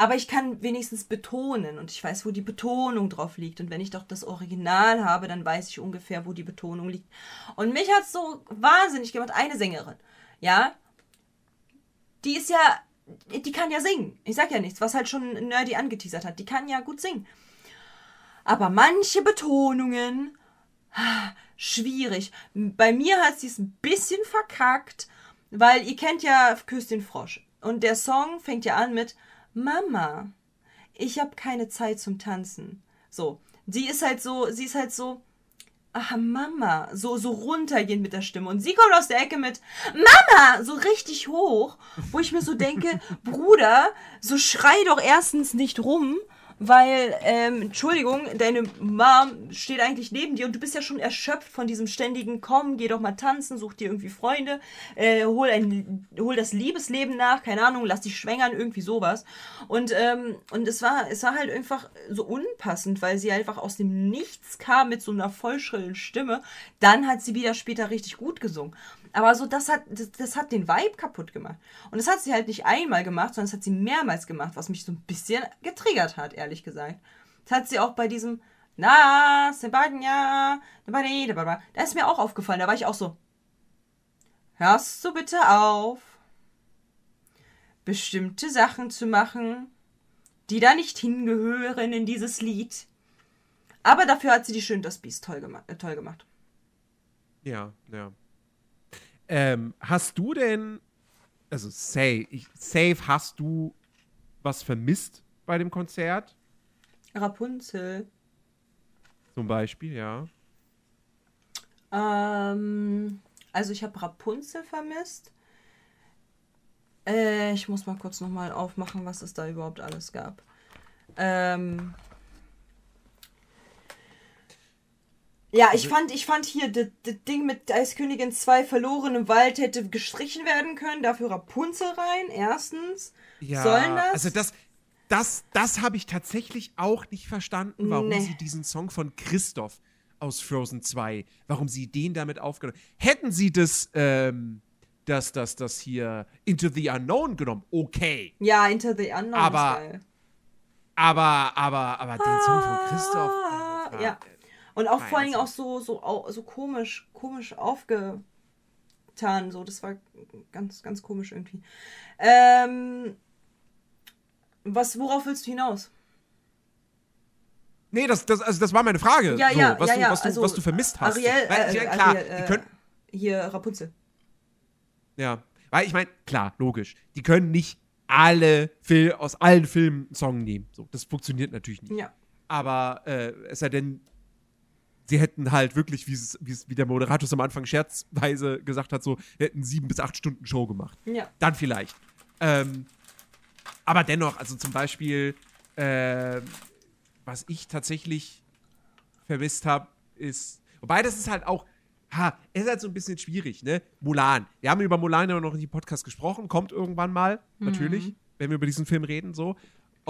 Aber ich kann wenigstens betonen und ich weiß, wo die Betonung drauf liegt. Und wenn ich doch das Original habe, dann weiß ich ungefähr, wo die Betonung liegt. Und mich hat so wahnsinnig gemacht, eine Sängerin, ja, die ist ja, die kann ja singen. Ich sag ja nichts, was halt schon Nerdy angeteasert hat. Die kann ja gut singen. Aber manche Betonungen, schwierig. Bei mir hat sie es ein bisschen verkackt, weil ihr kennt ja Küss den Frosch. Und der Song fängt ja an mit Mama, ich habe keine Zeit zum Tanzen. So, sie ist halt so, sie ist halt so, ach Mama, so so runtergehend mit der Stimme und sie kommt aus der Ecke mit Mama, so richtig hoch, wo ich mir so denke, Bruder, so schrei doch erstens nicht rum weil, ähm, Entschuldigung, deine Mom steht eigentlich neben dir und du bist ja schon erschöpft von diesem ständigen Komm, geh doch mal tanzen, such dir irgendwie Freunde, äh, hol, ein, hol das Liebesleben nach, keine Ahnung, lass dich schwängern, irgendwie sowas. Und, ähm, und es war, es war halt einfach so unpassend, weil sie einfach aus dem Nichts kam mit so einer vollschrillen Stimme. Dann hat sie wieder später richtig gut gesungen. Aber so, das hat, das, das, hat den Vibe kaputt gemacht. Und das hat sie halt nicht einmal gemacht, sondern das hat sie mehrmals gemacht, was mich so ein bisschen getriggert hat, ehrlich gesagt. Das hat sie auch bei diesem Na, Sebagna, da ist mir auch aufgefallen, da war ich auch so, hörst du bitte auf, bestimmte Sachen zu machen, die da nicht hingehören in dieses Lied. Aber dafür hat sie die Schön das Biest toll, gema äh, toll gemacht. Ja, ja. Ähm, hast du denn, also safe, safe hast du was vermisst bei dem Konzert? Rapunzel. Zum Beispiel, ja. Ähm, also ich habe Rapunzel vermisst. Äh, ich muss mal kurz nochmal aufmachen, was es da überhaupt alles gab. Ähm, Ja, ich also, fand, ich fand hier das Ding mit Eiskönigin 2 verloren im Wald hätte gestrichen werden können, dafür Rapunzel rein, erstens. Ja, Sollen das? Also das, das, das habe ich tatsächlich auch nicht verstanden, warum nee. sie diesen Song von Christoph aus Frozen 2, warum sie den damit aufgenommen Hätten sie das, ähm, das, das, das hier Into the Unknown genommen, okay. Ja, Into the Unknown aber, aber, aber, aber den Song von Christoph. Ah, ja. Und auch vor allen Dingen auch so, so, so komisch, komisch aufgetan. So, das war ganz, ganz komisch irgendwie. Ähm, was, worauf willst du hinaus? Nee, das, das, also das war meine Frage. Ja, so, ja, was, ja, du, ja. Was, du, also, was du vermisst hast. Ariel, Weil, äh, klar, Ariel, die können, äh, hier Rapunzel. Ja, weil ich meine, klar, logisch. Die können nicht alle Fil aus allen Filmen einen Song nehmen. So, das funktioniert natürlich nicht. Ja. Aber äh, es sei denn, sie hätten halt wirklich, wie, es, wie der Moderator am Anfang scherzweise gesagt hat, so, hätten sieben bis acht Stunden Show gemacht. Ja. Dann vielleicht. Ähm, aber dennoch, also zum Beispiel, äh, was ich tatsächlich vermisst habe, ist, wobei das ist halt auch, ha, ist halt so ein bisschen schwierig, ne? Mulan. Wir haben über Mulan ja noch in die Podcast gesprochen, kommt irgendwann mal, mhm. natürlich, wenn wir über diesen Film reden, so.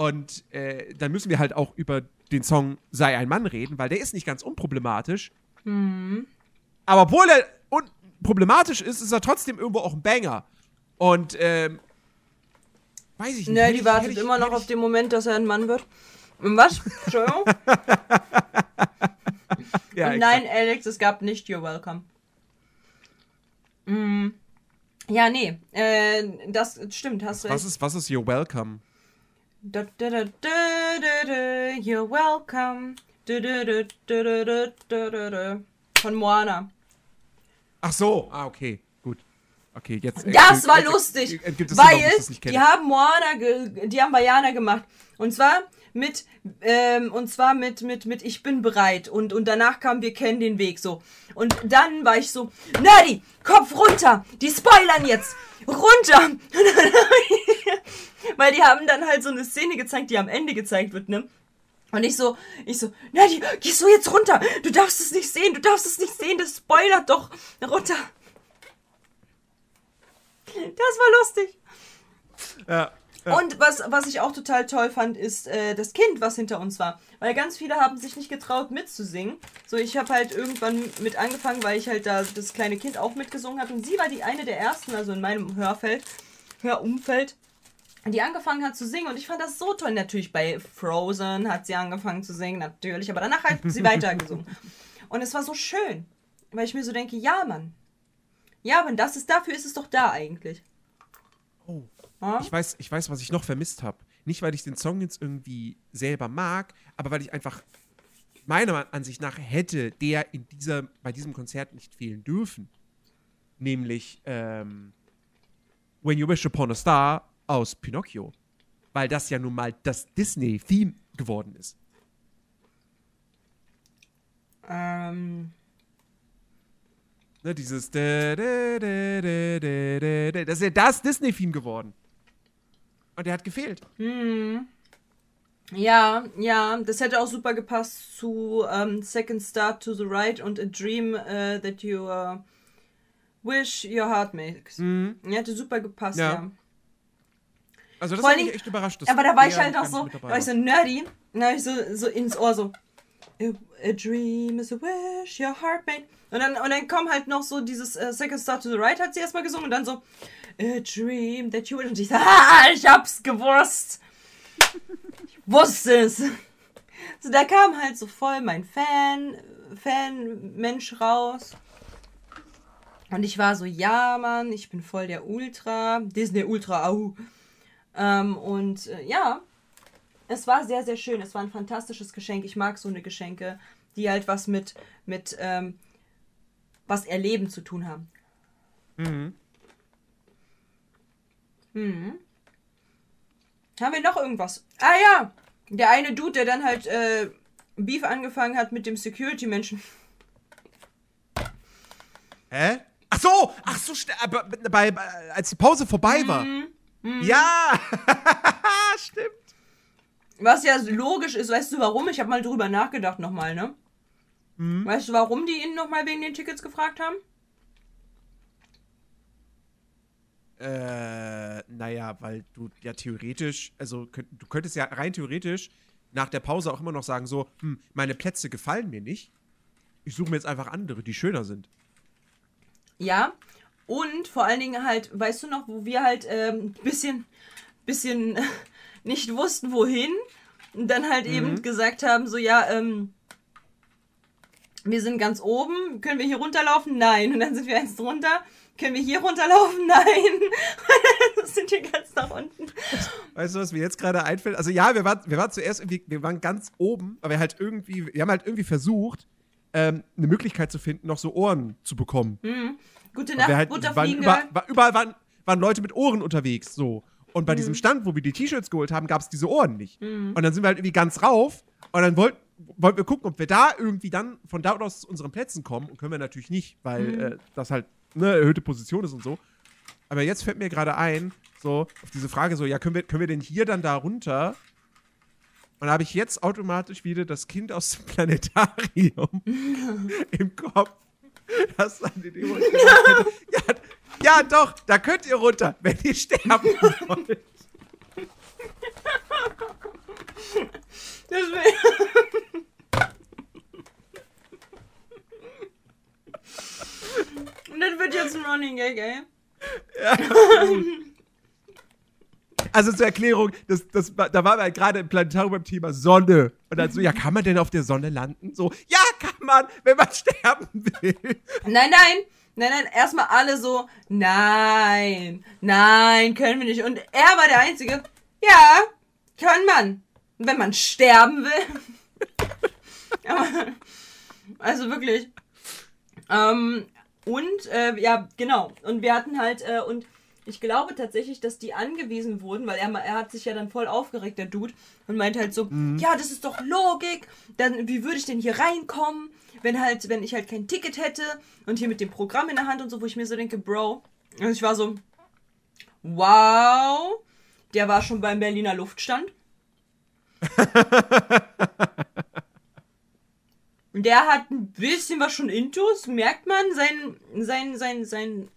Und äh, dann müssen wir halt auch über den Song Sei ein Mann reden, weil der ist nicht ganz unproblematisch. Mhm. Aber obwohl er unproblematisch ist, ist er trotzdem irgendwo auch ein Banger. Und, ähm, weiß ich nicht. Ne, die wartet ich, immer noch auf den Moment, dass er ein Mann wird. Was? Entschuldigung? ja, nein, Alex, es gab nicht You're Welcome. Mhm. Ja, nee, äh, das stimmt, hast du was Ist, was ist You're Welcome? Da, da, da, da, da, da, you're welcome. Von Moana. Ach so, ah, okay, gut. Okay, jetzt. Das war lustig, weil die haben Moana, die haben Bayana gemacht. Und zwar mit, ähm, und zwar mit, mit, mit Ich bin bereit. Und, und danach kam Wir kennen den Weg, so. Und dann war ich so, Nerdy, Kopf runter, die spoilern jetzt, runter. weil die haben dann halt so eine Szene gezeigt, die am Ende gezeigt wird, ne? Und ich so, ich so, Nerdy, gehst du jetzt runter? Du darfst es nicht sehen, du darfst es nicht sehen, das spoilert doch. Runter. Das war lustig. Ja. Ja. Und was, was ich auch total toll fand, ist äh, das Kind, was hinter uns war. Weil ganz viele haben sich nicht getraut mitzusingen. So, ich habe halt irgendwann mit angefangen, weil ich halt da das kleine Kind auch mitgesungen habe. Und sie war die eine der ersten, also in meinem Hörfeld, Hörumfeld, die angefangen hat zu singen. Und ich fand das so toll. Natürlich bei Frozen hat sie angefangen zu singen, natürlich. Aber danach hat sie weitergesungen. Und es war so schön. Weil ich mir so denke, ja, Mann. Ja, Mann, das ist, dafür ist es doch da eigentlich. Ich, weiß, ich weiß, was ich noch vermisst habe. Nicht, weil ich den Song jetzt irgendwie selber mag, aber weil ich einfach meiner Ansicht nach hätte der in dieser, bei diesem Konzert nicht fehlen dürfen. Nämlich ähm, When You Wish Upon a Star aus Pinocchio. Weil das ja nun mal das Disney-Theme geworden ist. Ähm. Ne, dieses. Das ist ja das Disney-Theme geworden. Und der hat gefehlt. Hm. Ja, ja, das hätte auch super gepasst zu um, ähm, Second Start to the Right und A Dream uh, That You uh, Wish Your Heart Makes. Mhm. Ja, hätte super gepasst, ja. ja. Also das hat mich echt überrascht. Aber da war ich halt auch so, da war ich so nerdy. Da habe ich so, so ins Ohr so, a, dream is a wish your heart made. Und dann, und dann kommt halt noch so dieses uh, Second Start to the Right hat sie erstmal gesungen und dann so, A dream that you will. Und ich so, ah, ich hab's gewusst. Ich wusste es. So, da kam halt so voll mein Fan, Fan-Mensch raus. Und ich war so, ja, Mann, ich bin voll der Ultra, Disney Ultra, au. Ähm, und äh, ja, es war sehr, sehr schön. Es war ein fantastisches Geschenk. Ich mag so eine Geschenke, die halt was mit, mit ähm, was Erleben zu tun haben. Mhm. Hm. Haben wir noch irgendwas? Ah ja, der eine Dude, der dann halt äh, Beef angefangen hat mit dem Security-Menschen. Hä? Ach so, ach so, bei, bei, als die Pause vorbei war. Mhm. Mhm. Ja, stimmt. Was ja logisch ist, weißt du warum? Ich habe mal drüber nachgedacht nochmal, ne? Mhm. Weißt du, warum die ihn nochmal wegen den Tickets gefragt haben? Äh, naja, weil du ja theoretisch, also du könntest ja rein theoretisch nach der Pause auch immer noch sagen, so, hm, meine Plätze gefallen mir nicht. Ich suche mir jetzt einfach andere, die schöner sind. Ja, und vor allen Dingen halt, weißt du noch, wo wir halt ein ähm, bisschen, bisschen nicht wussten, wohin. Und dann halt mhm. eben gesagt haben, so, ja, ähm, wir sind ganz oben, können wir hier runterlaufen? Nein. Und dann sind wir eins drunter können wir hier runterlaufen? Nein. wir sind hier ganz nach unten. Weißt du, was mir jetzt gerade einfällt? Also ja, wir waren, wir waren zuerst irgendwie, wir waren ganz oben, aber wir halt irgendwie, wir haben halt irgendwie versucht, ähm, eine Möglichkeit zu finden, noch so Ohren zu bekommen. Mhm. Gute Nacht, halt, Butterfliegen. Waren, über, überall waren, waren Leute mit Ohren unterwegs, so. Und bei mhm. diesem Stand, wo wir die T-Shirts geholt haben, gab es diese Ohren nicht. Mhm. Und dann sind wir halt irgendwie ganz rauf und dann wollten wollten wir gucken, ob wir da irgendwie dann von da aus zu unseren Plätzen kommen. Und können wir natürlich nicht, weil mhm. äh, das halt eine erhöhte Position ist und so. Aber jetzt fällt mir gerade ein, so, auf diese Frage so, ja, können wir, können wir denn hier dann da runter? Und da habe ich jetzt automatisch wieder das Kind aus dem Planetarium im Kopf, das dann in dem Moment hätte, ja, ja, doch, da könnt ihr runter, wenn ihr sterben wollt. Deswegen. Und das wird jetzt ein Running Gag, ey. Ja. Also zur Erklärung, das, das, da waren wir halt gerade im Planetarium beim Thema Sonne. Und dann so, ja, kann man denn auf der Sonne landen? So, ja, kann man, wenn man sterben will. Nein, nein. Nein, nein, erstmal alle so, nein, nein, können wir nicht. Und er war der Einzige, ja, kann man. Wenn man sterben will. also wirklich. Ähm, und, äh, ja, genau. Und wir hatten halt, äh, und ich glaube tatsächlich, dass die angewiesen wurden, weil er, er hat sich ja dann voll aufgeregt, der Dude, und meint halt so, mhm. ja, das ist doch Logik, dann wie würde ich denn hier reinkommen, wenn halt, wenn ich halt kein Ticket hätte und hier mit dem Programm in der Hand und so, wo ich mir so denke, Bro, und ich war so, wow, der war schon beim Berliner Luftstand. der hat ein bisschen was schon intus, merkt man, sein, sein, sein, sein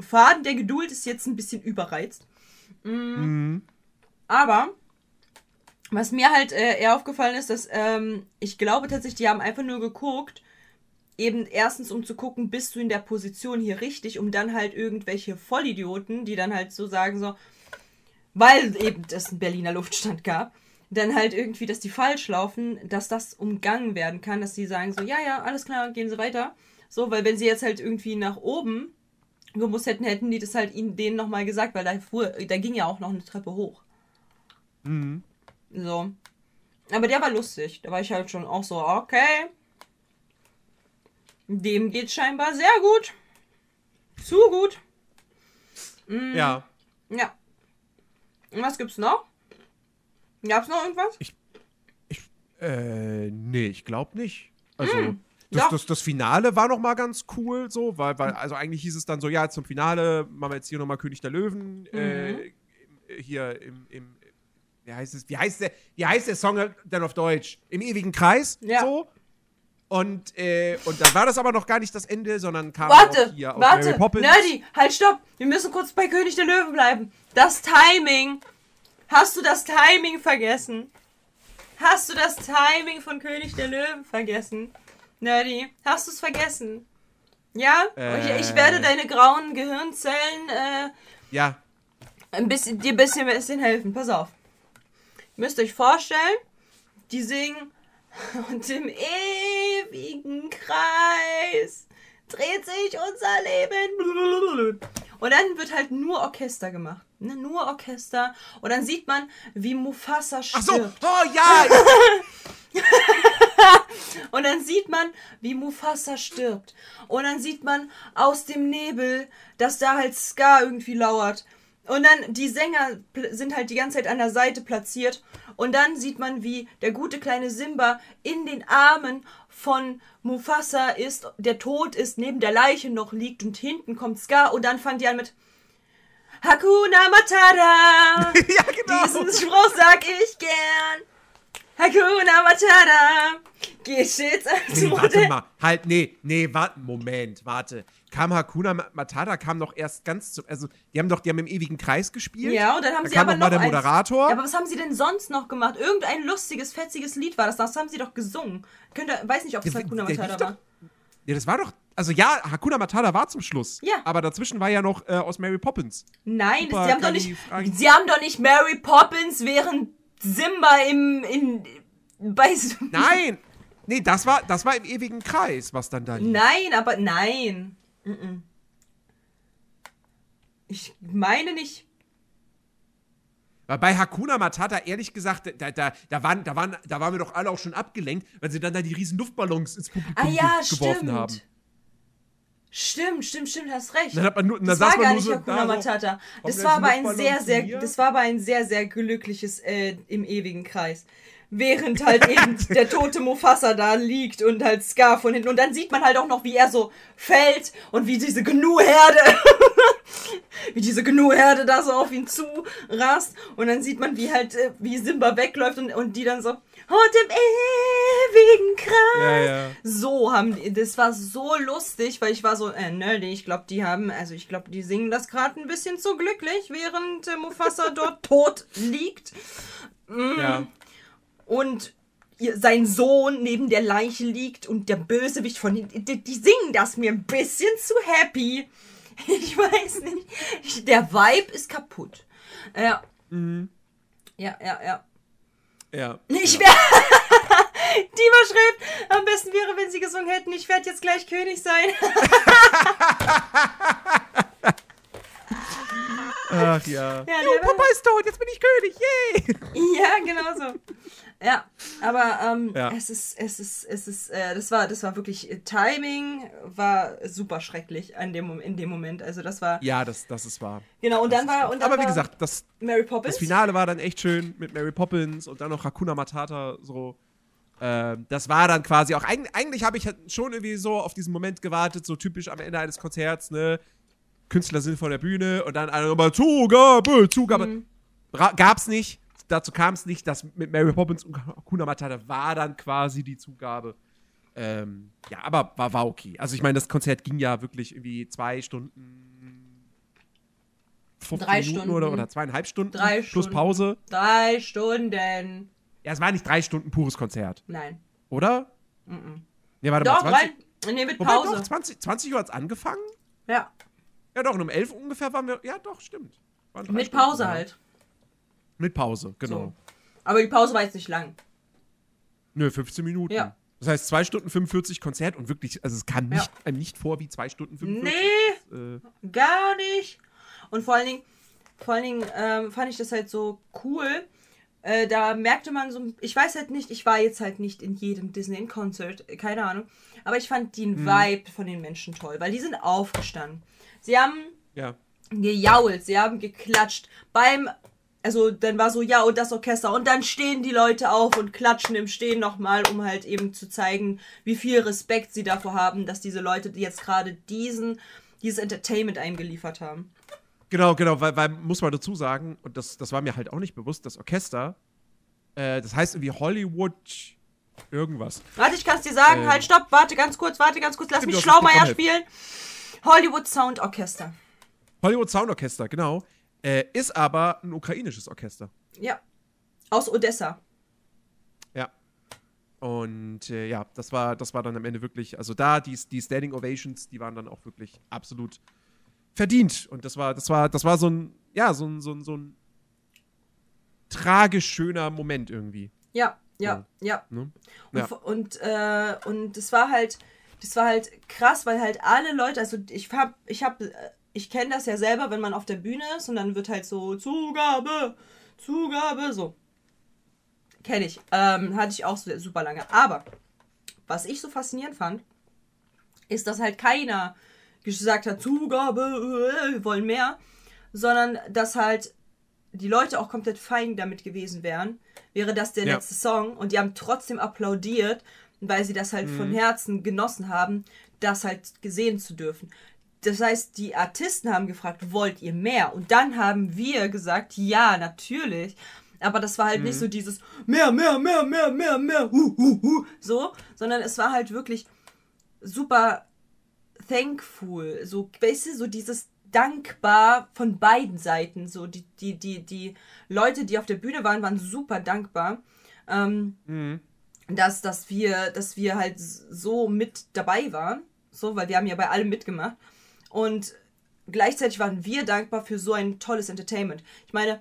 Faden der Geduld ist jetzt ein bisschen überreizt. Mhm. Mhm. Aber was mir halt äh, eher aufgefallen ist, dass ähm, ich glaube tatsächlich, die haben einfach nur geguckt, eben erstens um zu gucken, bist du in der Position hier richtig, um dann halt irgendwelche Vollidioten, die dann halt so sagen so, weil eben es einen Berliner Luftstand gab, dann halt irgendwie, dass die falsch laufen, dass das umgangen werden kann, dass sie sagen so, ja, ja, alles klar, gehen sie weiter. So, weil wenn sie jetzt halt irgendwie nach oben gemusst hätten, hätten die das halt ihnen denen nochmal gesagt, weil da, fuhr, da ging ja auch noch eine Treppe hoch. Mhm. So. Aber der war lustig. Da war ich halt schon auch so, okay. Dem geht scheinbar sehr gut. Zu gut. Mhm. Ja. Ja. Und was gibt's noch? Gab's noch irgendwas? Ich. Ich. Äh, nee, ich glaube nicht. Also. Mhm. Das, das, das, Finale war noch mal ganz cool, so, weil, weil, also eigentlich hieß es dann so, ja, zum Finale machen wir jetzt hier noch mal König der Löwen, mhm. äh, hier im, im, wie heißt es, wie heißt der, wie heißt der Song denn auf Deutsch? Im ewigen Kreis, ja. so. Und, äh, und dann war das aber noch gar nicht das Ende, sondern kam warte, auch hier warte, Mary Poppins. Nerdy, halt stopp, wir müssen kurz bei König der Löwen bleiben. Das Timing, hast du das Timing vergessen? Hast du das Timing von König der Löwen vergessen? Nerdy, hast du es vergessen? Ja? Äh, ich, ich, werde deine grauen Gehirnzellen äh, ja. ein bisschen, dir ein bisschen, ein bisschen helfen. Pass auf. Ihr müsst euch vorstellen, die singen und im ewigen Kreis dreht sich unser Leben. Und dann wird halt nur Orchester gemacht. Ne? Nur Orchester. Und dann sieht man, wie Mufasa stirbt. Ach so, oh ja! und dann sieht man, wie Mufasa stirbt. Und dann sieht man aus dem Nebel, dass da halt Scar irgendwie lauert. Und dann die Sänger sind halt die ganze Zeit an der Seite platziert. Und dann sieht man, wie der gute kleine Simba in den Armen von Mufasa ist, der tot ist, neben der Leiche noch liegt und hinten kommt Scar und dann fangen die an mit Hakuna Matata. ja, genau. Diesen Spruch sag ich gern. Hakuna Matata. Geht stets als nee, warte mal. Halt, nee, nee, warte, Moment, warte. Kam Hakuna Matata, kam doch erst ganz zu, also, die haben doch, die haben im ewigen Kreis gespielt. Ja, und dann haben da sie kam aber noch mal der Moderator. ja, aber was haben sie denn sonst noch gemacht? Irgendein lustiges, fetziges Lied war das, das haben sie doch gesungen. Könnt ihr, weiß nicht, ob es Hakuna Matata war. Ja, das war doch, also ja, Hakuna Matata war zum Schluss. Ja. Aber dazwischen war ja noch äh, aus Mary Poppins. Nein, Super, sie haben doch nicht, sie haben doch nicht Mary Poppins während Simba im, in, bei Nein! Nee, das war, das war im ewigen Kreis, was dann da lief. Nein, aber nein. Ich meine nicht. Bei Hakuna Matata, ehrlich gesagt, da, da, da, waren, da, waren, da waren wir doch alle auch schon abgelenkt, weil sie dann da die riesen Luftballons ins Publikum ah, ja, geworfen stimmt. haben. Stimmt, stimmt, stimmt, hast recht. Dann hat man nur, dann das war gar nicht so, Hakuna Matata. Das war aber ein sehr, sehr, das war aber ein sehr, sehr glückliches äh, im ewigen Kreis während halt eben der tote Mufasa da liegt und halt Scar von hinten. Und dann sieht man halt auch noch, wie er so fällt und wie diese Gnu-Herde, wie diese Gnu-Herde da so auf ihn zu rast. Und dann sieht man, wie halt, äh, wie Simba wegläuft und, und die dann so, und im ewigen Kreis. Ja, ja. So haben die, das war so lustig, weil ich war so, äh, nerdy, ich glaube, die haben, also ich glaube, die singen das gerade ein bisschen zu glücklich, während äh, Mufasa dort tot liegt. Mm. Ja und sein Sohn neben der Leiche liegt und der Bösewicht von die, die singen das mir ein bisschen zu happy. Ich weiß nicht. Der Vibe ist kaputt. Ja. Mhm. Ja, ja, ja. Ja. Ich wäre. Dima schreibt, am besten wäre, wenn sie gesungen hätten, ich werde jetzt gleich König sein. Ach ja. ja oh, Papa ist tot, jetzt bin ich König, yay! Ja, genau so. Ja. Aber ähm, ja. es ist, es ist, es ist, äh, das war, das war wirklich, äh, Timing war super schrecklich in dem, in dem Moment. Also das war. Ja, das, das ist wahr. Genau, und das dann war. Und dann aber wie gesagt, das, Mary Poppins. das Finale war dann echt schön mit Mary Poppins und dann noch Hakuna Matata so. Ähm, das war dann quasi auch, eigentlich, eigentlich habe ich halt schon irgendwie so auf diesen Moment gewartet, so typisch am Ende eines Konzerts, ne? Künstler sind vor der Bühne und dann alle immer Zugabe, Zugabe. Mhm. Gab's nicht dazu kam es nicht, dass mit Mary Poppins und Kuna Matata war dann quasi die Zugabe. Ähm, ja, aber war, war okay. Also ich meine, das Konzert ging ja wirklich irgendwie zwei Stunden, 15 drei Minuten Stunden. Oder, oder zweieinhalb Stunden drei plus Stunden. Pause. Drei Stunden. Ja, es war nicht drei Stunden pures Konzert. Nein. Oder? Mhm. Nee, warte doch, mal. 20, rein, nee, mit Pause. Wobei, doch, 20, 20 Uhr hat es angefangen? Ja. Ja, doch, und um 11 ungefähr waren wir. Ja, doch, stimmt. Mit Pause halt. Mit Pause, genau. So. Aber die Pause war jetzt nicht lang. Nö, 15 Minuten. Ja. Das heißt 2 Stunden 45 Konzert und wirklich, also es kam nicht, ja. einem nicht vor wie 2 Stunden 45. Nee, äh gar nicht. Und vor allen Dingen, vor allen Dingen ähm, fand ich das halt so cool. Äh, da merkte man so, ich weiß halt nicht, ich war jetzt halt nicht in jedem Disney-Konzert, keine Ahnung. Aber ich fand den hm. Vibe von den Menschen toll, weil die sind aufgestanden. Sie haben ja. gejault, sie haben geklatscht. Beim also dann war so, ja, und das Orchester. Und dann stehen die Leute auf und klatschen im Stehen nochmal, um halt eben zu zeigen, wie viel Respekt sie davor haben, dass diese Leute jetzt gerade diesen, dieses Entertainment eingeliefert haben. Genau, genau, weil, weil muss man dazu sagen, und das, das war mir halt auch nicht bewusst, das Orchester, äh, das heißt irgendwie Hollywood irgendwas. Warte, ich kann es dir sagen, äh, halt, stopp, warte ganz kurz, warte ganz kurz, lass mich Schlaumeier spielen. Hollywood Sound Orchester. Hollywood Sound Orchester, genau. Äh, ist aber ein ukrainisches Orchester. Ja. Aus Odessa. Ja. Und äh, ja, das war, das war dann am Ende wirklich, also da, die, die Standing Ovations, die waren dann auch wirklich absolut verdient. Und das war, das war, das war so ein, ja, so ein, so ein, so ein tragisch schöner Moment irgendwie. Ja, ja, ja. Ne? ja. Und, und, äh, und es war halt, das war halt krass, weil halt alle Leute, also ich hab, ich hab äh, ich kenne das ja selber, wenn man auf der Bühne ist und dann wird halt so Zugabe, Zugabe, so. Kenne ich. Ähm, hatte ich auch so super lange. Aber was ich so faszinierend fand, ist, dass halt keiner gesagt hat, Zugabe, äh, wir wollen mehr, sondern dass halt die Leute auch komplett fein damit gewesen wären, wäre das der ja. letzte Song und die haben trotzdem applaudiert, weil sie das halt mhm. von Herzen genossen haben, das halt gesehen zu dürfen. Das heißt, die Artisten haben gefragt, wollt ihr mehr? Und dann haben wir gesagt, ja, natürlich. Aber das war halt mhm. nicht so dieses mehr, mehr, mehr, mehr, mehr, mehr, hu, hu, hu, so, sondern es war halt wirklich super thankful, so, weißt du, so dieses dankbar von beiden Seiten, so die, die, die, die Leute, die auf der Bühne waren, waren super dankbar, ähm, mhm. dass, dass wir, dass wir halt so mit dabei waren, so, weil wir haben ja bei allem mitgemacht und gleichzeitig waren wir dankbar für so ein tolles Entertainment. Ich meine,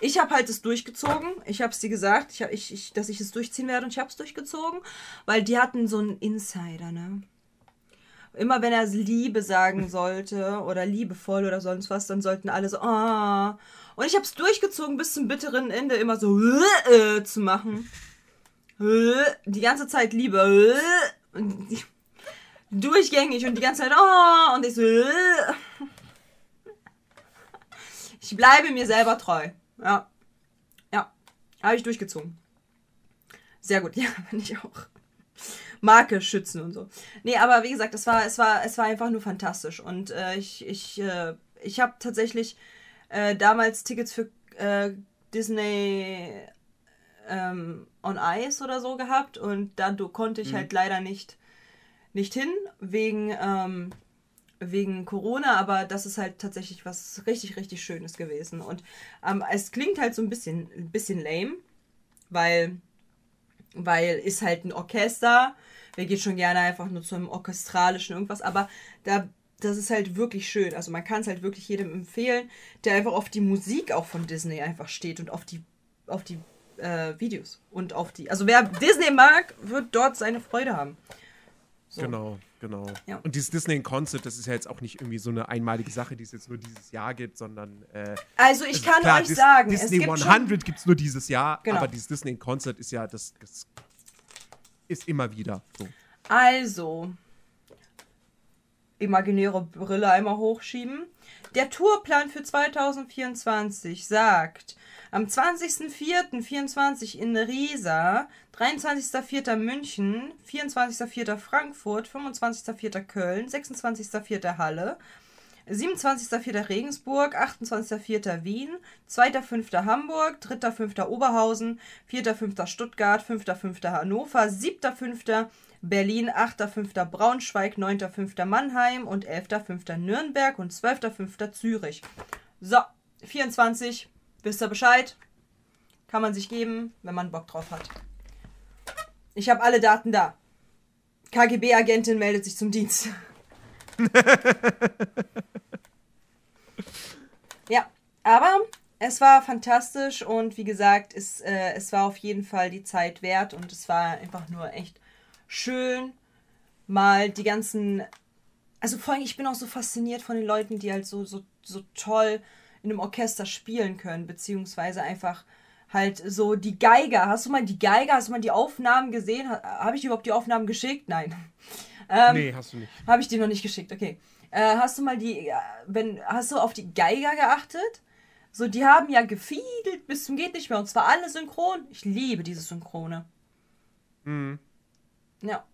ich habe halt es durchgezogen. Ich habe es dir gesagt, ich, ich, ich, dass ich es durchziehen werde und ich habe es durchgezogen, weil die hatten so einen Insider, ne? Immer wenn er Liebe sagen sollte oder liebevoll oder sonst was, dann sollten alle so, ah. Oh. Und ich habe es durchgezogen bis zum bitteren Ende immer so äh, zu machen. Die ganze Zeit Liebe. Und ich, durchgängig und die ganze Zeit, oh, und ich so, äh. ich bleibe mir selber treu. Ja. Ja. Habe ich durchgezogen. Sehr gut, ja, finde ich auch. Marke schützen und so. Nee, aber wie gesagt, es war, es war, es war einfach nur fantastisch. Und äh, ich, ich, äh, ich habe tatsächlich äh, damals Tickets für äh, Disney ähm, on Ice oder so gehabt und da konnte ich mhm. halt leider nicht nicht hin, wegen, ähm, wegen Corona, aber das ist halt tatsächlich was richtig, richtig Schönes gewesen. Und ähm, es klingt halt so ein bisschen, ein bisschen lame, weil, weil ist halt ein Orchester. Wir gehen schon gerne einfach nur zu einem orchestralischen irgendwas, aber da, das ist halt wirklich schön. Also man kann es halt wirklich jedem empfehlen, der einfach auf die Musik auch von Disney einfach steht und auf die, auf die äh, Videos und auf die. Also wer Disney mag, wird dort seine Freude haben. So. Genau. genau. Ja. Und dieses Disney in Concert, das ist ja jetzt auch nicht irgendwie so eine einmalige Sache, die es jetzt nur dieses Jahr gibt, sondern. Äh, also, ich kann klar, euch Dis sagen, Disney gibt 100 gibt es nur dieses Jahr, genau. aber dieses Disney in Concert ist ja, das, das ist immer wieder so. Also, imaginäre Brille einmal hochschieben. Der Tourplan für 2024 sagt, am 20.04.24 in Riesa, 23.04. München, 24.04. Frankfurt, 25.04. Köln, 26.04. Halle, 27.04. Regensburg, 28.04. Wien, 2.05. Hamburg, 3.05. Oberhausen, 4.05. Stuttgart, 5.05. Hannover, 7.05. Berlin, 8.5. Braunschweig, 9.5. Mannheim und 11.5. Nürnberg und 12.5. Zürich. So, 24. Wisst ihr Bescheid? Kann man sich geben, wenn man Bock drauf hat. Ich habe alle Daten da. KGB-Agentin meldet sich zum Dienst. ja, aber es war fantastisch und wie gesagt, es, äh, es war auf jeden Fall die Zeit wert und es war einfach nur echt schön, mal die ganzen. Also vor allem, ich bin auch so fasziniert von den Leuten, die halt so, so, so toll in einem Orchester spielen können, beziehungsweise einfach halt so die Geiger. Hast du mal die Geiger, hast du mal die Aufnahmen gesehen? Habe ich überhaupt die Aufnahmen geschickt? Nein. Ähm, nee, hast du nicht. Habe ich dir noch nicht geschickt, okay. Äh, hast du mal die, wenn, hast du auf die Geiger geachtet? So, die haben ja gefiedelt bis zum geht nicht mehr und zwar alle synchron. Ich liebe diese Synchrone. Mhm. Ja.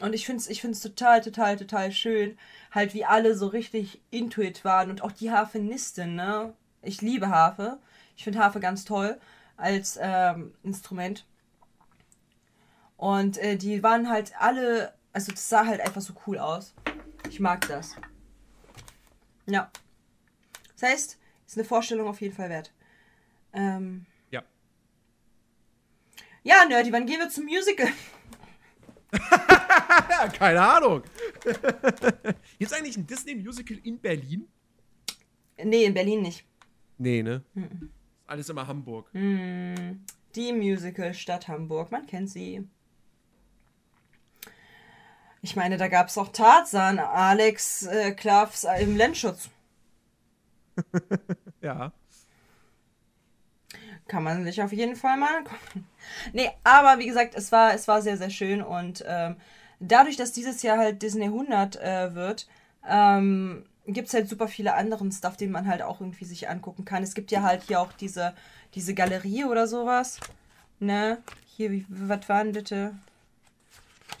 Und ich finde es ich find's total, total, total schön, halt wie alle so richtig intuit waren und auch die Harfenistin, ne? Ich liebe Harfe. Ich finde Harfe ganz toll als ähm, Instrument. Und äh, die waren halt alle, also das sah halt einfach so cool aus. Ich mag das. Ja. Das heißt, ist eine Vorstellung auf jeden Fall wert. Ähm, ja. Ja, Nerdy, wann gehen wir zum Musical? Keine Ahnung. Gibt es eigentlich ein Disney-Musical in Berlin? Nee, in Berlin nicht. Nee, ne? Mhm. Alles immer Hamburg. Mhm. Die Musical-Stadt Hamburg, man kennt sie. Ich meine, da gab es auch Tarzan, Alex äh, Klavs im Lenzschutz. ja. Kann man sich auf jeden Fall mal angucken. Nee, aber wie gesagt, es war, es war sehr, sehr schön und ähm, dadurch, dass dieses Jahr halt Disney 100 äh, wird, ähm, gibt es halt super viele anderen Stuff, den man halt auch irgendwie sich angucken kann. Es gibt ja halt hier auch diese, diese Galerie oder sowas. Ne? Hier, wie, was war denn bitte?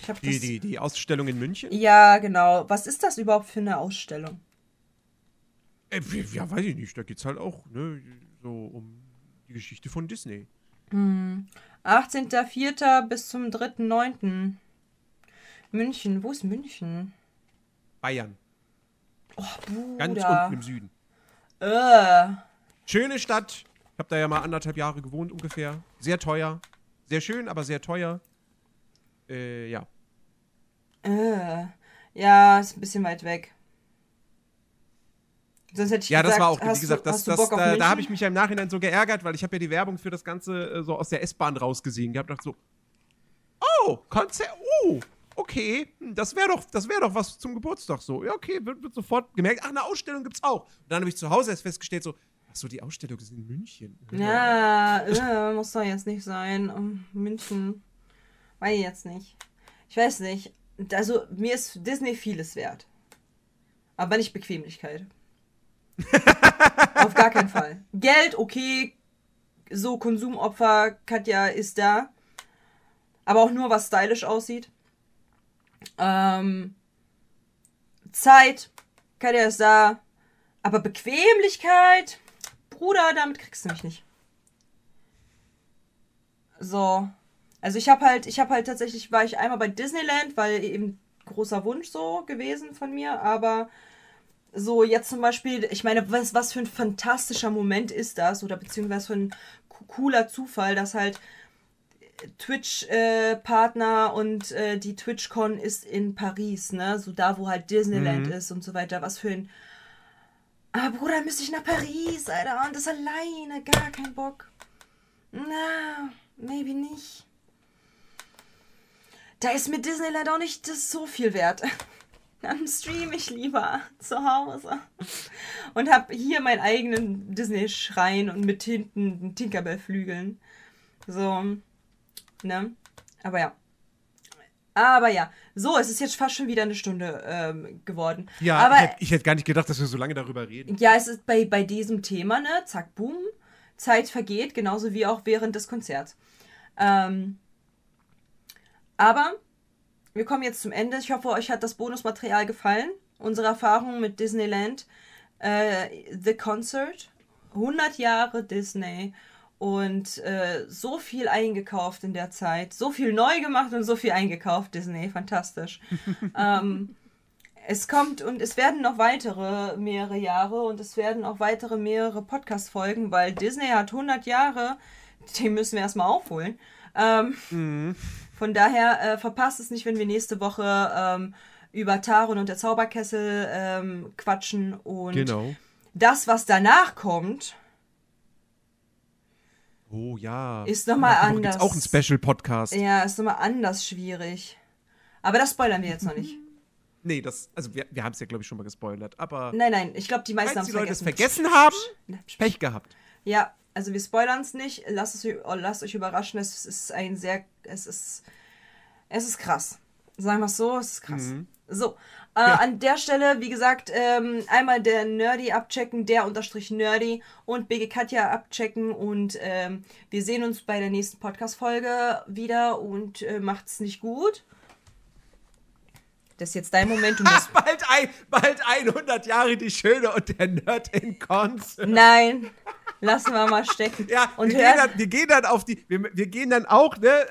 Ich hab die, das... die, die Ausstellung in München? Ja, genau. Was ist das überhaupt für eine Ausstellung? Äh, ja, weiß ich nicht. Da geht es halt auch ne, so um die Geschichte von Disney. Hm. 18.04. bis zum 3.9. München. Wo ist München? Bayern. Oh, Bruder. Ganz unten im Süden. Äh. Schöne Stadt. Ich habe da ja mal anderthalb Jahre gewohnt ungefähr. Sehr teuer. Sehr schön, aber sehr teuer. Äh, ja. Äh. Ja, ist ein bisschen weit weg. Sonst hätte ich ja, gesagt, das war auch, wie gesagt, du, das, das, da, da habe ich mich ja im Nachhinein so geärgert, weil ich habe ja die Werbung für das Ganze äh, so aus der S-Bahn rausgesehen gehabt. dachte so, oh, Konzert, oh, okay, hm, das wäre doch, das doch was zum Geburtstag so. Ja, okay, wird, wird sofort gemerkt, ach, eine Ausstellung gibt's auch. Und dann habe ich zu Hause erst festgestellt, so, ach so, die Ausstellung ist in München. Ja, ja muss doch jetzt nicht sein. Um, München, weiß ich jetzt nicht. Ich weiß nicht. Also, mir ist Disney vieles wert. Aber nicht Bequemlichkeit. Auf gar keinen Fall. Geld, okay. So, Konsumopfer, Katja ist da. Aber auch nur, was stylisch aussieht. Ähm, Zeit, Katja ist da. Aber Bequemlichkeit, Bruder, damit kriegst du mich nicht. So. Also ich habe halt, ich habe halt tatsächlich, war ich einmal bei Disneyland, weil eben großer Wunsch so gewesen von mir, aber so jetzt zum Beispiel, ich meine, was, was für ein fantastischer Moment ist das oder beziehungsweise für ein cooler Zufall, dass halt Twitch-Partner äh, und äh, die TwitchCon ist in Paris, ne? So da, wo halt Disneyland mhm. ist und so weiter. Was für ein. Ah, Bruder, müsste ich nach Paris, Alter. Und das alleine. Gar kein Bock. Na, maybe nicht. Da ist mit Disneyland auch nicht das so viel wert. Dann streame ich lieber zu Hause. Und habe hier meinen eigenen Disney-Schrein und mit hinten Tinkerbell-Flügeln. So, ne? Aber ja. Aber ja, so, es ist jetzt fast schon wieder eine Stunde ähm, geworden. Ja, aber ich hätte, ich hätte gar nicht gedacht, dass wir so lange darüber reden. Ja, es ist bei, bei diesem Thema, ne? Zack, boom. Zeit vergeht, genauso wie auch während des Konzerts. Ähm, aber wir kommen jetzt zum Ende. Ich hoffe, euch hat das Bonusmaterial gefallen. Unsere Erfahrung mit Disneyland, äh, The Concert, 100 Jahre Disney und äh, so viel eingekauft in der Zeit, so viel neu gemacht und so viel eingekauft, Disney, fantastisch. ähm, es kommt und es werden noch weitere mehrere Jahre und es werden auch weitere mehrere Podcast folgen, weil Disney hat 100 Jahre, die müssen wir erstmal aufholen. Ähm, mhm. Von daher äh, verpasst es nicht, wenn wir nächste Woche ähm, über Taron und der Zauberkessel ähm, quatschen und genau. das, was danach kommt, Oh ja. Ist nochmal anders. Gibt's auch ein Special-Podcast. Ja, ist nochmal anders schwierig. Aber das spoilern wir jetzt noch nicht. Nee, das, also wir, wir haben es ja, glaube ich, schon mal gespoilert, aber. Nein, nein, ich glaube, die meisten haben es vergessen. Leute es vergessen haben, Pech gehabt. Ja, also wir spoilern es nicht. Lasst, es, lasst euch überraschen. Es ist ein sehr, es ist, es ist krass. Sagen wir es so, es ist krass. Mhm. So, äh, ja. An der Stelle, wie gesagt, ähm, einmal der Nerdy abchecken, der unterstrich Nerdy und BG Katja abchecken und ähm, wir sehen uns bei der nächsten Podcast-Folge wieder und äh, macht's nicht gut. Das ist jetzt dein Moment. Du musst bald, ein, bald 100 Jahre die Schöne und der Nerd in Cons. Nein, lassen wir mal stecken. Ja, und wir, gehen dann, wir gehen dann auf die, wir, wir gehen dann auch, ne,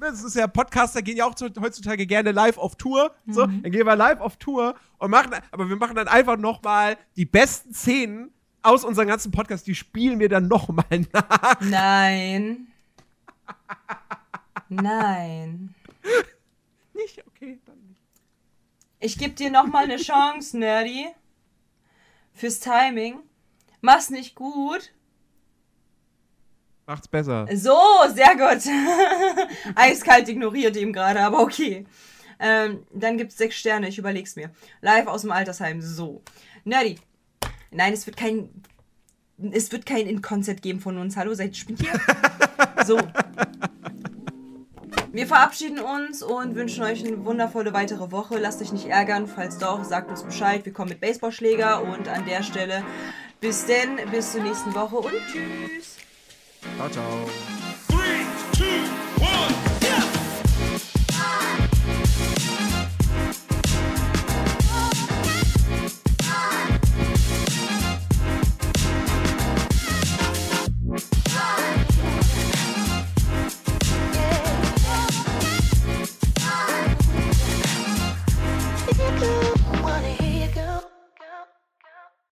das ist ja Podcaster gehen ja auch heutzutage gerne live auf Tour. So, mhm. dann gehen wir live auf Tour und machen, aber wir machen dann einfach nochmal die besten Szenen aus unserem ganzen Podcast, die spielen wir dann nochmal nach. Nein. Nein. Nicht? Okay, dann nicht. Ich gebe dir nochmal eine Chance, Nerdy. Fürs Timing. Mach's nicht gut. Macht's besser. So, sehr gut. Eiskalt ignoriert ihm gerade, aber okay. Ähm, dann gibt's sechs Sterne, ich überleg's mir. Live aus dem Altersheim, so. Nerdy. Nein, es wird kein. Es wird kein In-Konzert geben von uns. Hallo, seid ihr hier? so. Wir verabschieden uns und wünschen euch eine wundervolle weitere Woche. Lasst euch nicht ärgern. Falls doch, sagt uns Bescheid. Wir kommen mit Baseballschläger und an der Stelle bis denn, bis zur nächsten Woche und tschüss. 打招 three two